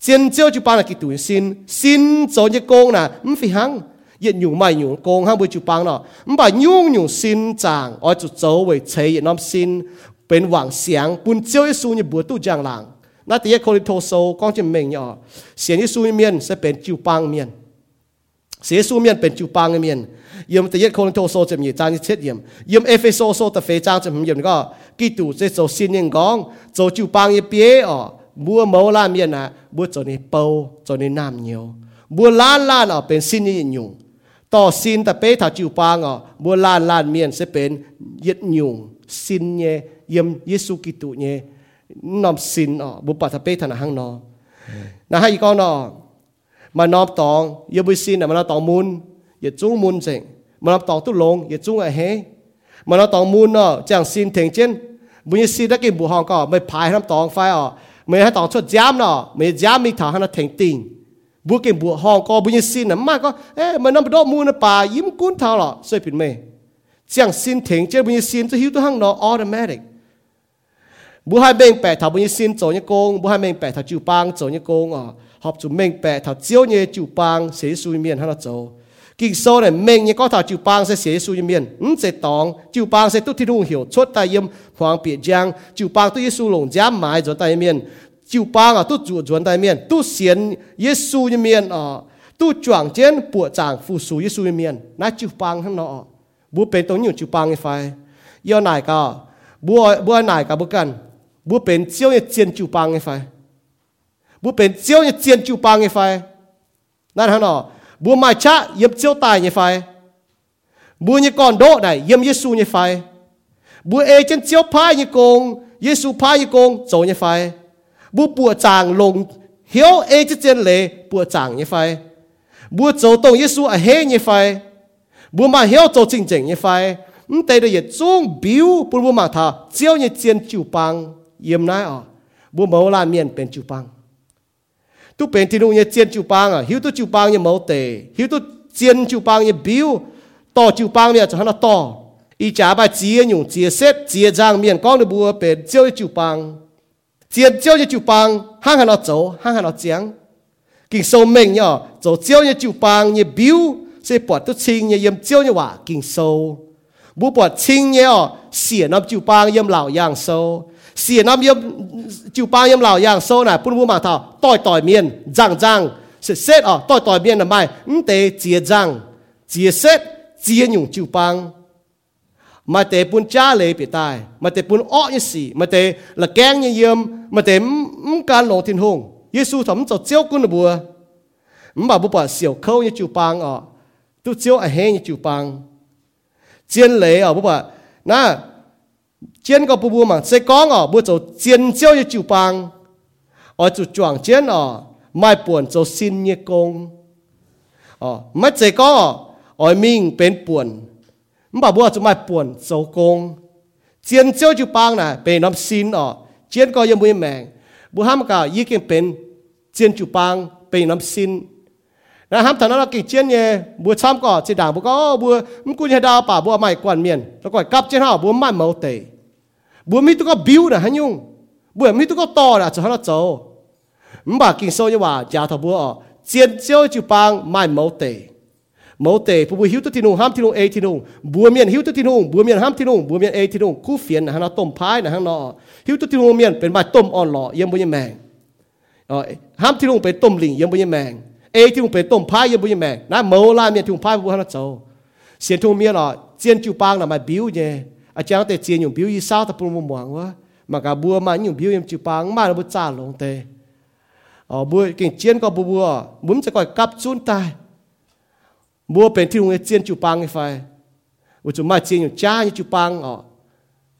[SPEAKER 1] chiến chiêu chịu bang là kỳ tụ như xin xin chỗ như công nè mắm phi hăng yết nhung mai nhung công hăng bút chịu bang nọ mắm bà nhung nhung xin chàng ở chỗ chỗ về chơi yết nom xin bên vàng sáng bún chiêu như su như bút tu giang làng งปุ่นเจ้า一数你不都这样lang。那第一โครินโตโซก็จะเมงย่อเสียงยิสูเมียนจะเป็นจิวปังเมียนเสียสูเมียนเป็นจิวปังเมียนยม第一โครินโตโซจะมีจานเช็ดยมยมเอเฟโซโซแต่เฟจางจะมียมก็กิตูจะ做新人讲做จิวปัง一别哦บัวเมาลาเมียนนะบัว做นี่เปา做นี่น้ำเหนียวบัวล้านล้านอ๋อเป็นสินยินยุงต่อสินแต่เป้ถ้าจิวปังอ๋อบัวล้านล้านเมียนจะเป็นยึดยุงสินเนี่ยยมเยซูกิตูเนี่ย น้อมสินออบุปผาทะเปธนาหังนอนะให้อีกอนอมาน้อมตองยบุสินมาน้อมตองมุนอย่าจู้มุนเสงมาน้อมตองตุลงอย่าจู้ไอเฮมาน้อมตองมุนนอจังสินเถงเจนบุญสินตะกินบุหองก็ไม่พายน้ำตองไฟออไม่ให้ตองชดย้ำนอไม่ย้ำมีถาหันเถงติงบุกินบุหองก็บุญสินน่ะมากก็เอ๊ะมานน้ำดอมุนป่ายิ้มกุ้นเท่าหรอสวยผิดไหมจังสินเถงเจนบุญสินจะหิวตัวหังนอออโตเมติก bu hai bên bè thảo bún xin chỗ nhé công bu hai bên bè thảo chịu bang chỗ nhé công à học chủ mình bè thảo chiếu nhé chịu bang sẽ suy miền hắn là chỗ kỳ sau này mình như có thảo chịu bang sẽ sẽ suy miền ừ sẽ tòng chịu bang sẽ tu thi đu hiểu chốt tại yếm hoàng biệt giang chịu bang tôi yesu lồng giám mãi rồi tại miền chịu bang à tu chủ chuẩn tại miền tu xiên yesu như miền à tu chuẩn trên bộ trạng phụ số yesu như miền nãy chịu bang hắn nọ bu bên tôi nhiều chịu bang như phải giờ này cả bu bu này cả bu cần bu bên chiếu như chiến chu bang phải bu bên chiếu như chiến chu bang phải นั่นฮะเนาะบัวมาชะเยี่ยมเจียวตายเนี่ยไฟบัวเนี่ยก่อนโดดไหนเยี่ยมเยซูเนี่ยไฟบัวเอเจนเจียวพายเนี่ยโกงเยซูพายเนี่ยโกงโจเนี่ยไฟบัวปัวจางลงเหียวเอเจเจนเลยปัวจางเนี่ยไฟบัวโจตรงเยซูอะเฮเนี่ยไฟบัวมาเหียวโจจริงๆเนี่ยไฟนั่นแต่เดียจุ้งบิวปุ่นบัวมาท่าเจียวเนี่ยเจียนจิวปัง เยี่ยมนายอ๋อบัวเมาลานเมียนเป็นจูปังตุเป็นที่นู่นเนี่ยเจียนจูปังอ่ะหิวตุจูปังเนี่ยเมาเตหิวตุเจียนจูปังเนี่ยบิวต่อจูปังเนี่ยจะหันต่ออีจ๋าไปเจียอยู่เจียเซ็ตเจียจางเมียนก้องเดือบัวเป็นเจียวจูปังเจียนเจียวจูปังห้างหันเอาโจห้างหันเอาเจียงกิ่งโซเม่งเนี่ยโจเจียวเนี่ยจูปังเนี่ยบิวเสปวดตุชิงเนี่ยเยี่ยมเจียวเนี่ยว่ากิ่งโซบัวปวดชิงเนี่ยเสียน้ำจูปังเยี่ยมเหล่ายางโซ เยี่ยมเหล่าอย่างโซน่ะปุ่นผู้มาเท่าต่อยต่อยเมียนจังจังเสร็จเสร็จอ๋อต่อยต่อยเมียนทำไมอืมเตะเจียจังเจียเสร็จเจียหยุ่งจิวปางมาเตะปุ่นจ้าเลยไปตายมาเตะปุ่นอ้อยี่สี่มาเตะละแกงเยี่ยมมาเตะอืมการหลงทิ้งหงเยซูทำจะเจ้ากุนบัวอืมบ่าบุปผาเสี่ยวเข้ายี่จิวปางอ๋อตู้เจ้าไอ้เฮงยี่จิวปางเจียนเลยอ๋อบุปผาน่ะ chiến có bù bù mà sẽ có ở bữa chỗ chiến chiếu như chịu bằng ở chỗ chuồng chiến ở mai buồn chỗ xin như công ở mất sẽ có ở mình bên buồn mà bữa chỗ mai buồn chỗ công chiến chiếu chịu bằng này bên nắm xin ở chiến có như mũi mèn bữa ham cả ý kiến bên chiến chịu bằng bên nắm xin na ham thằng nó là kỳ chiến nhé bữa xăm cỏ chỉ đảng bữa có bữa cũng như đào bà bữa mày quản miền nó gọi cắp chiến hảo bữa mày mẫu tẩy บัวมีตุก็บิวนะฮันยุงบัวมีตุก็ต่อนะจะฮันละโจมบากินโซยว่ายาทบัวเจียนเจียวจูปังไม่เมาเตเมาเตผู้บุหิวตัวทีนุงห้ามทีนุงเอทีนุงบัวเมียนหิวตัวทีนุงบัวเมียนห้ามทีนุงบัวเมียนเอทีนุ่งคู่เฟียนนะฮันลาต้มพายนะฮันนอหิวตัวทีนุงเมียนเป็นใบต้มอ่อนหล่อเยี่ยมบุญแมงห้ามทีนุงเป็นต้มลิงเยี่ยมบุญแมงเอที่นุงเป็นต้มพายเยี่ยบุญแมงนะเมาลาเมียนที่นุ่งพายบัวฮันละโจเสียนทุ่งเมียนหล่อเจียนจูปังนะมาบิวเนี่ย อาจารย์แต่เจียนอยู่บิวยี่สาวตะปูมมวงวะมากาบัวมาอยู่บิวยังจูปังมาแล้วบุจ่าลงเตอ๋อบัวเก่งเจียนก็บัวบุ้มจะก่อยกับจุนตายบัวเป็นที่โรงเรียนเจียนจูปังไอ้ไฟอุจุมาเจียนอยู่จ้าอยู่จูปังอ๋อ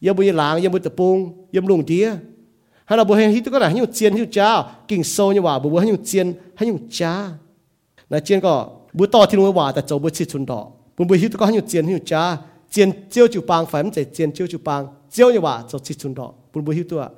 [SPEAKER 1] ยังบุยหลางยังบุตะปูงยังลุงเดียฮัลโหลบัวเฮงฮิตก็ไหนให้อยู่เจียนให้อยู่จ้ากิ่งโซเนี่ยว่าบัวให้อยู่เจียนให้อยู่จ้านะเจียนก็บัวต่อที่โรงเรียนว่าแต่เจ้าบัวชิดชุนดอกบัวฮิตก็ให้อยู่เจียนให้อยู่จ้า chiến chiếu chụp bang phải không chiến chiếu chụp bang. Chiếu như vậy cho chỉ chun đó. Bún bún hiểu tua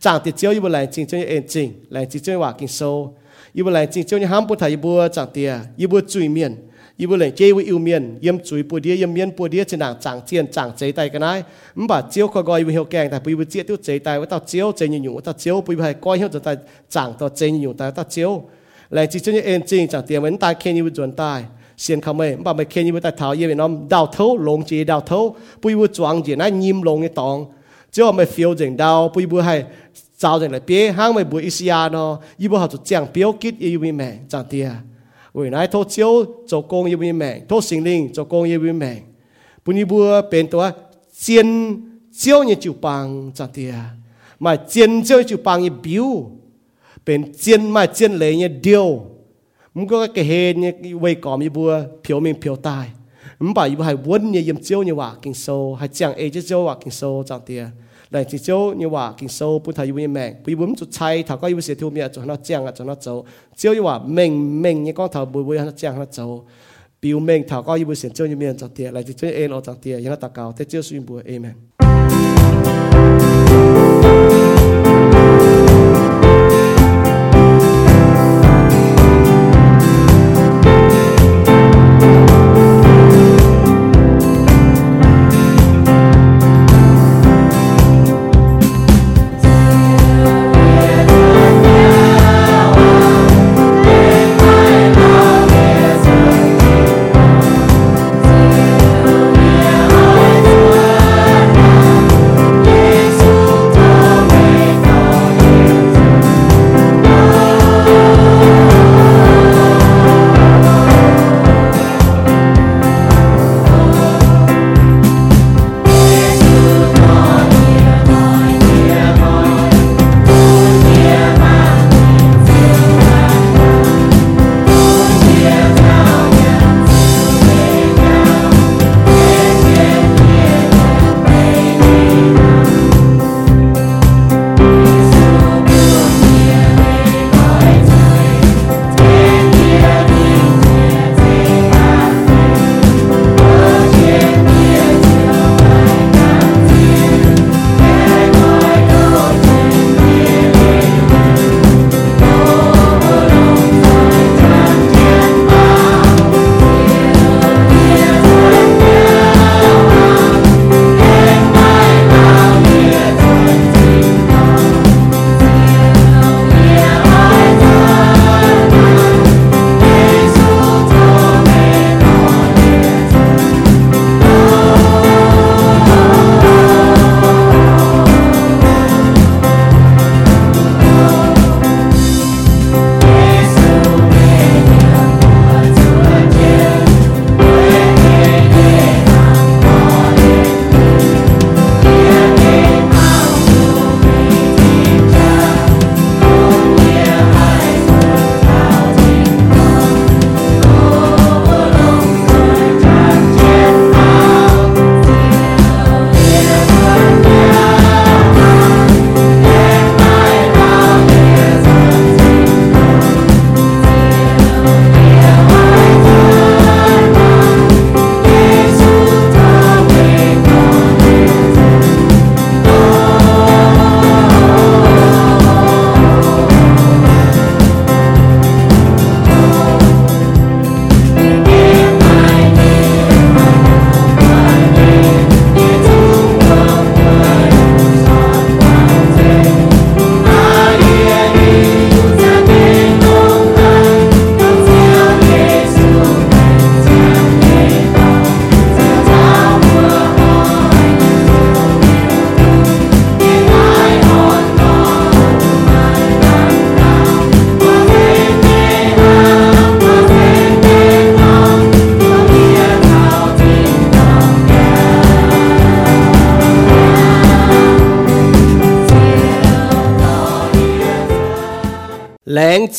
[SPEAKER 1] chẳng thì chiếu như vậy là chính chiếu như em chính là chính chiếu như vậy kinh sâu. Như vậy là chính chiếu như ham bút thầy bùa chẳng tiề như bùa chui miền. Như bùa là chơi với yêu miền yếm chui bùa đĩa yếm miền bùa đĩa trên đảng chẳng tiền chẳng chế tay cái này mà bảo chiếu coi gọi bùa hiệu kèn tại bùa chia tiêu chế tay với tao chiếu chế như nhũ tao chiếu bùa phải coi hiệu cho tay chẳng tao chế như nhũ tay tao chiếu, là chính chiếu như em chính chẳng tiề mình tay khen như bùa chuẩn tay 先看没，把没看你们在讨厌那到头龙节到头，不一不庄节那阴龙一档，只要没 feel 整到，不一不还招人来别行没不一下呢，一不好就讲标记一位命咋的啊？为来偷酒做工一位命，偷心灵做工一位命，不一不变多尖椒你就帮咋的啊？买尖椒就帮你 build，变尖买尖雷你 deal。 มึงก็กระเฮนเนี่ยไว้ก่อมีบัวเผียวเมียงเผียวตายมึงบอกอยู่ว่าให้วนเนี่ยยิมเจียวเนี่ยว่ากินโซให้เจียงเอเจียวว่ากินโซจังเตียแต่จีเจียวเนี่ยว่ากินโซปุ่นไทยอยู่เนี่ยแมงปุ่นบุ้มจุดใช้ถ้าก็อยู่เสียทุ่มเนี่ยจนเราเจียงอ่ะจนเราโจเจียวเนี่ยว่าเมงเมงเนี่ยก็ถ้าบุ้มบุ้มเราเจียงเราโจปิวเมงถ้าก็อยู่เสียเจียวเนี่ยแมงจังเตียแต่จีเจียวเอ็นออกจังเตียยังเราตะเกาแต่เจียวสุยบัวเอเมน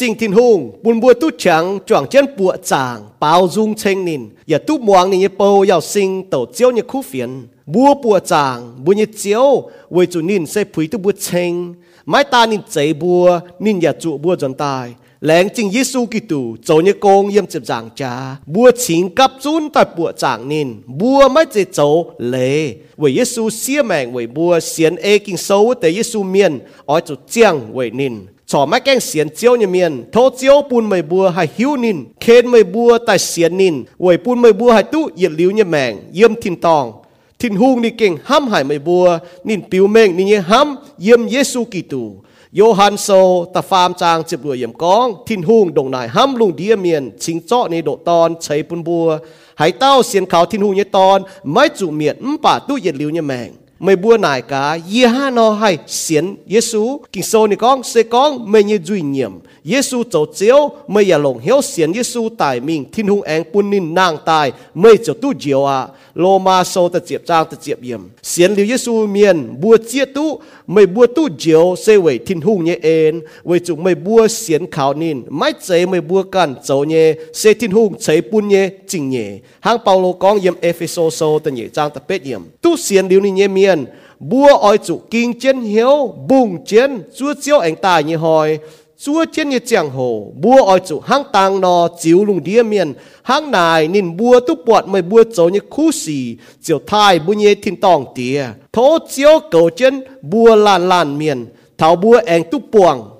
[SPEAKER 1] sinh thiên hùng buồn bùa tu chẳng chuẩn chân bùa chàng bao dung thanh nìn giờ tu muang nìn nín bầu giàu sinh, tổ chiếu như khu phiền bùa bùa chàng bùa như chiếu với chủ nìn sẽ phí tu bùa thanh mái ta nìn chế bùa nìn giờ trụ bùa dân tài lãng chính Giêsu Kitô cho như công yếm chụp giảng cha bùa chính cấp chun tại bùa chàng nìn bùa mái chế chỗ lệ với Giêsu xia mệnh với bùa xiên ê kinh sâu tại Giêsu miên ở chỗ chiang với nìn ชอไม่แกงเสียนเจียวเนี่ยเมียนโทเจียวปูนไม่บัวให้หิวนินเคนไม่บัวแต่เสียนนินเวยปูนไม่บัวให้ตู้เหยียดลิ้วเนี่ยแมงเยี่ยมทินตอง ทินฮุงนี่เก่งห้ำหายไม่บัว นินปิวเมงนี่ห้ำเยี่ยมเยซูกิตูโยฮันโซตะฟามจางจิบรวยเยำกอง ทินหุงดงนายห้ำลุงเดียเมียนชิงเจาะในโดตอนใช้ปุนบัวหายเต้าเสียนเขาทินหุงเยตอน ไม่จุเมียนมป่าตู้เย็นเนี่ยแมงไม่บัวนายกาเยฮานอให้เสียนเยซูกิโซนี่กองเซกองไม่ยืจุยเนียมเยซูโจเจียวไม่อย่าหลงเหี้ยวเสียนเยซูตายมิงทินหุงแองปุนนินนางตายไม่จะตู้เจียวอะโลมง mày bua nải cả ye ha no hay xiên Giêsu kinh sâu này con sẽ con mày như duy nhiệm. Giêsu tổ chiếu mày ya lòng hiếu xiên Giêsu tài mình thiên hùng anh quân ninh nàng tài mày cho tu diệu à. Lô ma sâu ta chiệp trang ta chiệp yếm, xiên liu Giêsu miền bua chia tu mày bua tu diệu sẽ về thiên hùng nhé en về chúng mày bua xiên khảo nín mãi chế mày bua cản châu nhé sẽ thiên hùng chế quân nhé chính nhé hàng Paulo con yếm Ephesos sâu ta nhé trang ta pet yếm, tu xiên liu ni nhé nhiên bua oi chủ kiên chiến hiếu, bùng chiến, chúa chiếu anh ta như hỏi chúa chiến như chẳng hồ bua oi chủ hăng tang nò chiếu lùng địa miền hăng nài nên bua túc bọt mới bua chỗ như khu xì, chiều thai bu nhê thiên tòng tía. Thố chiếu cầu chiến bua lan lan miền thảo bua anh túc buồng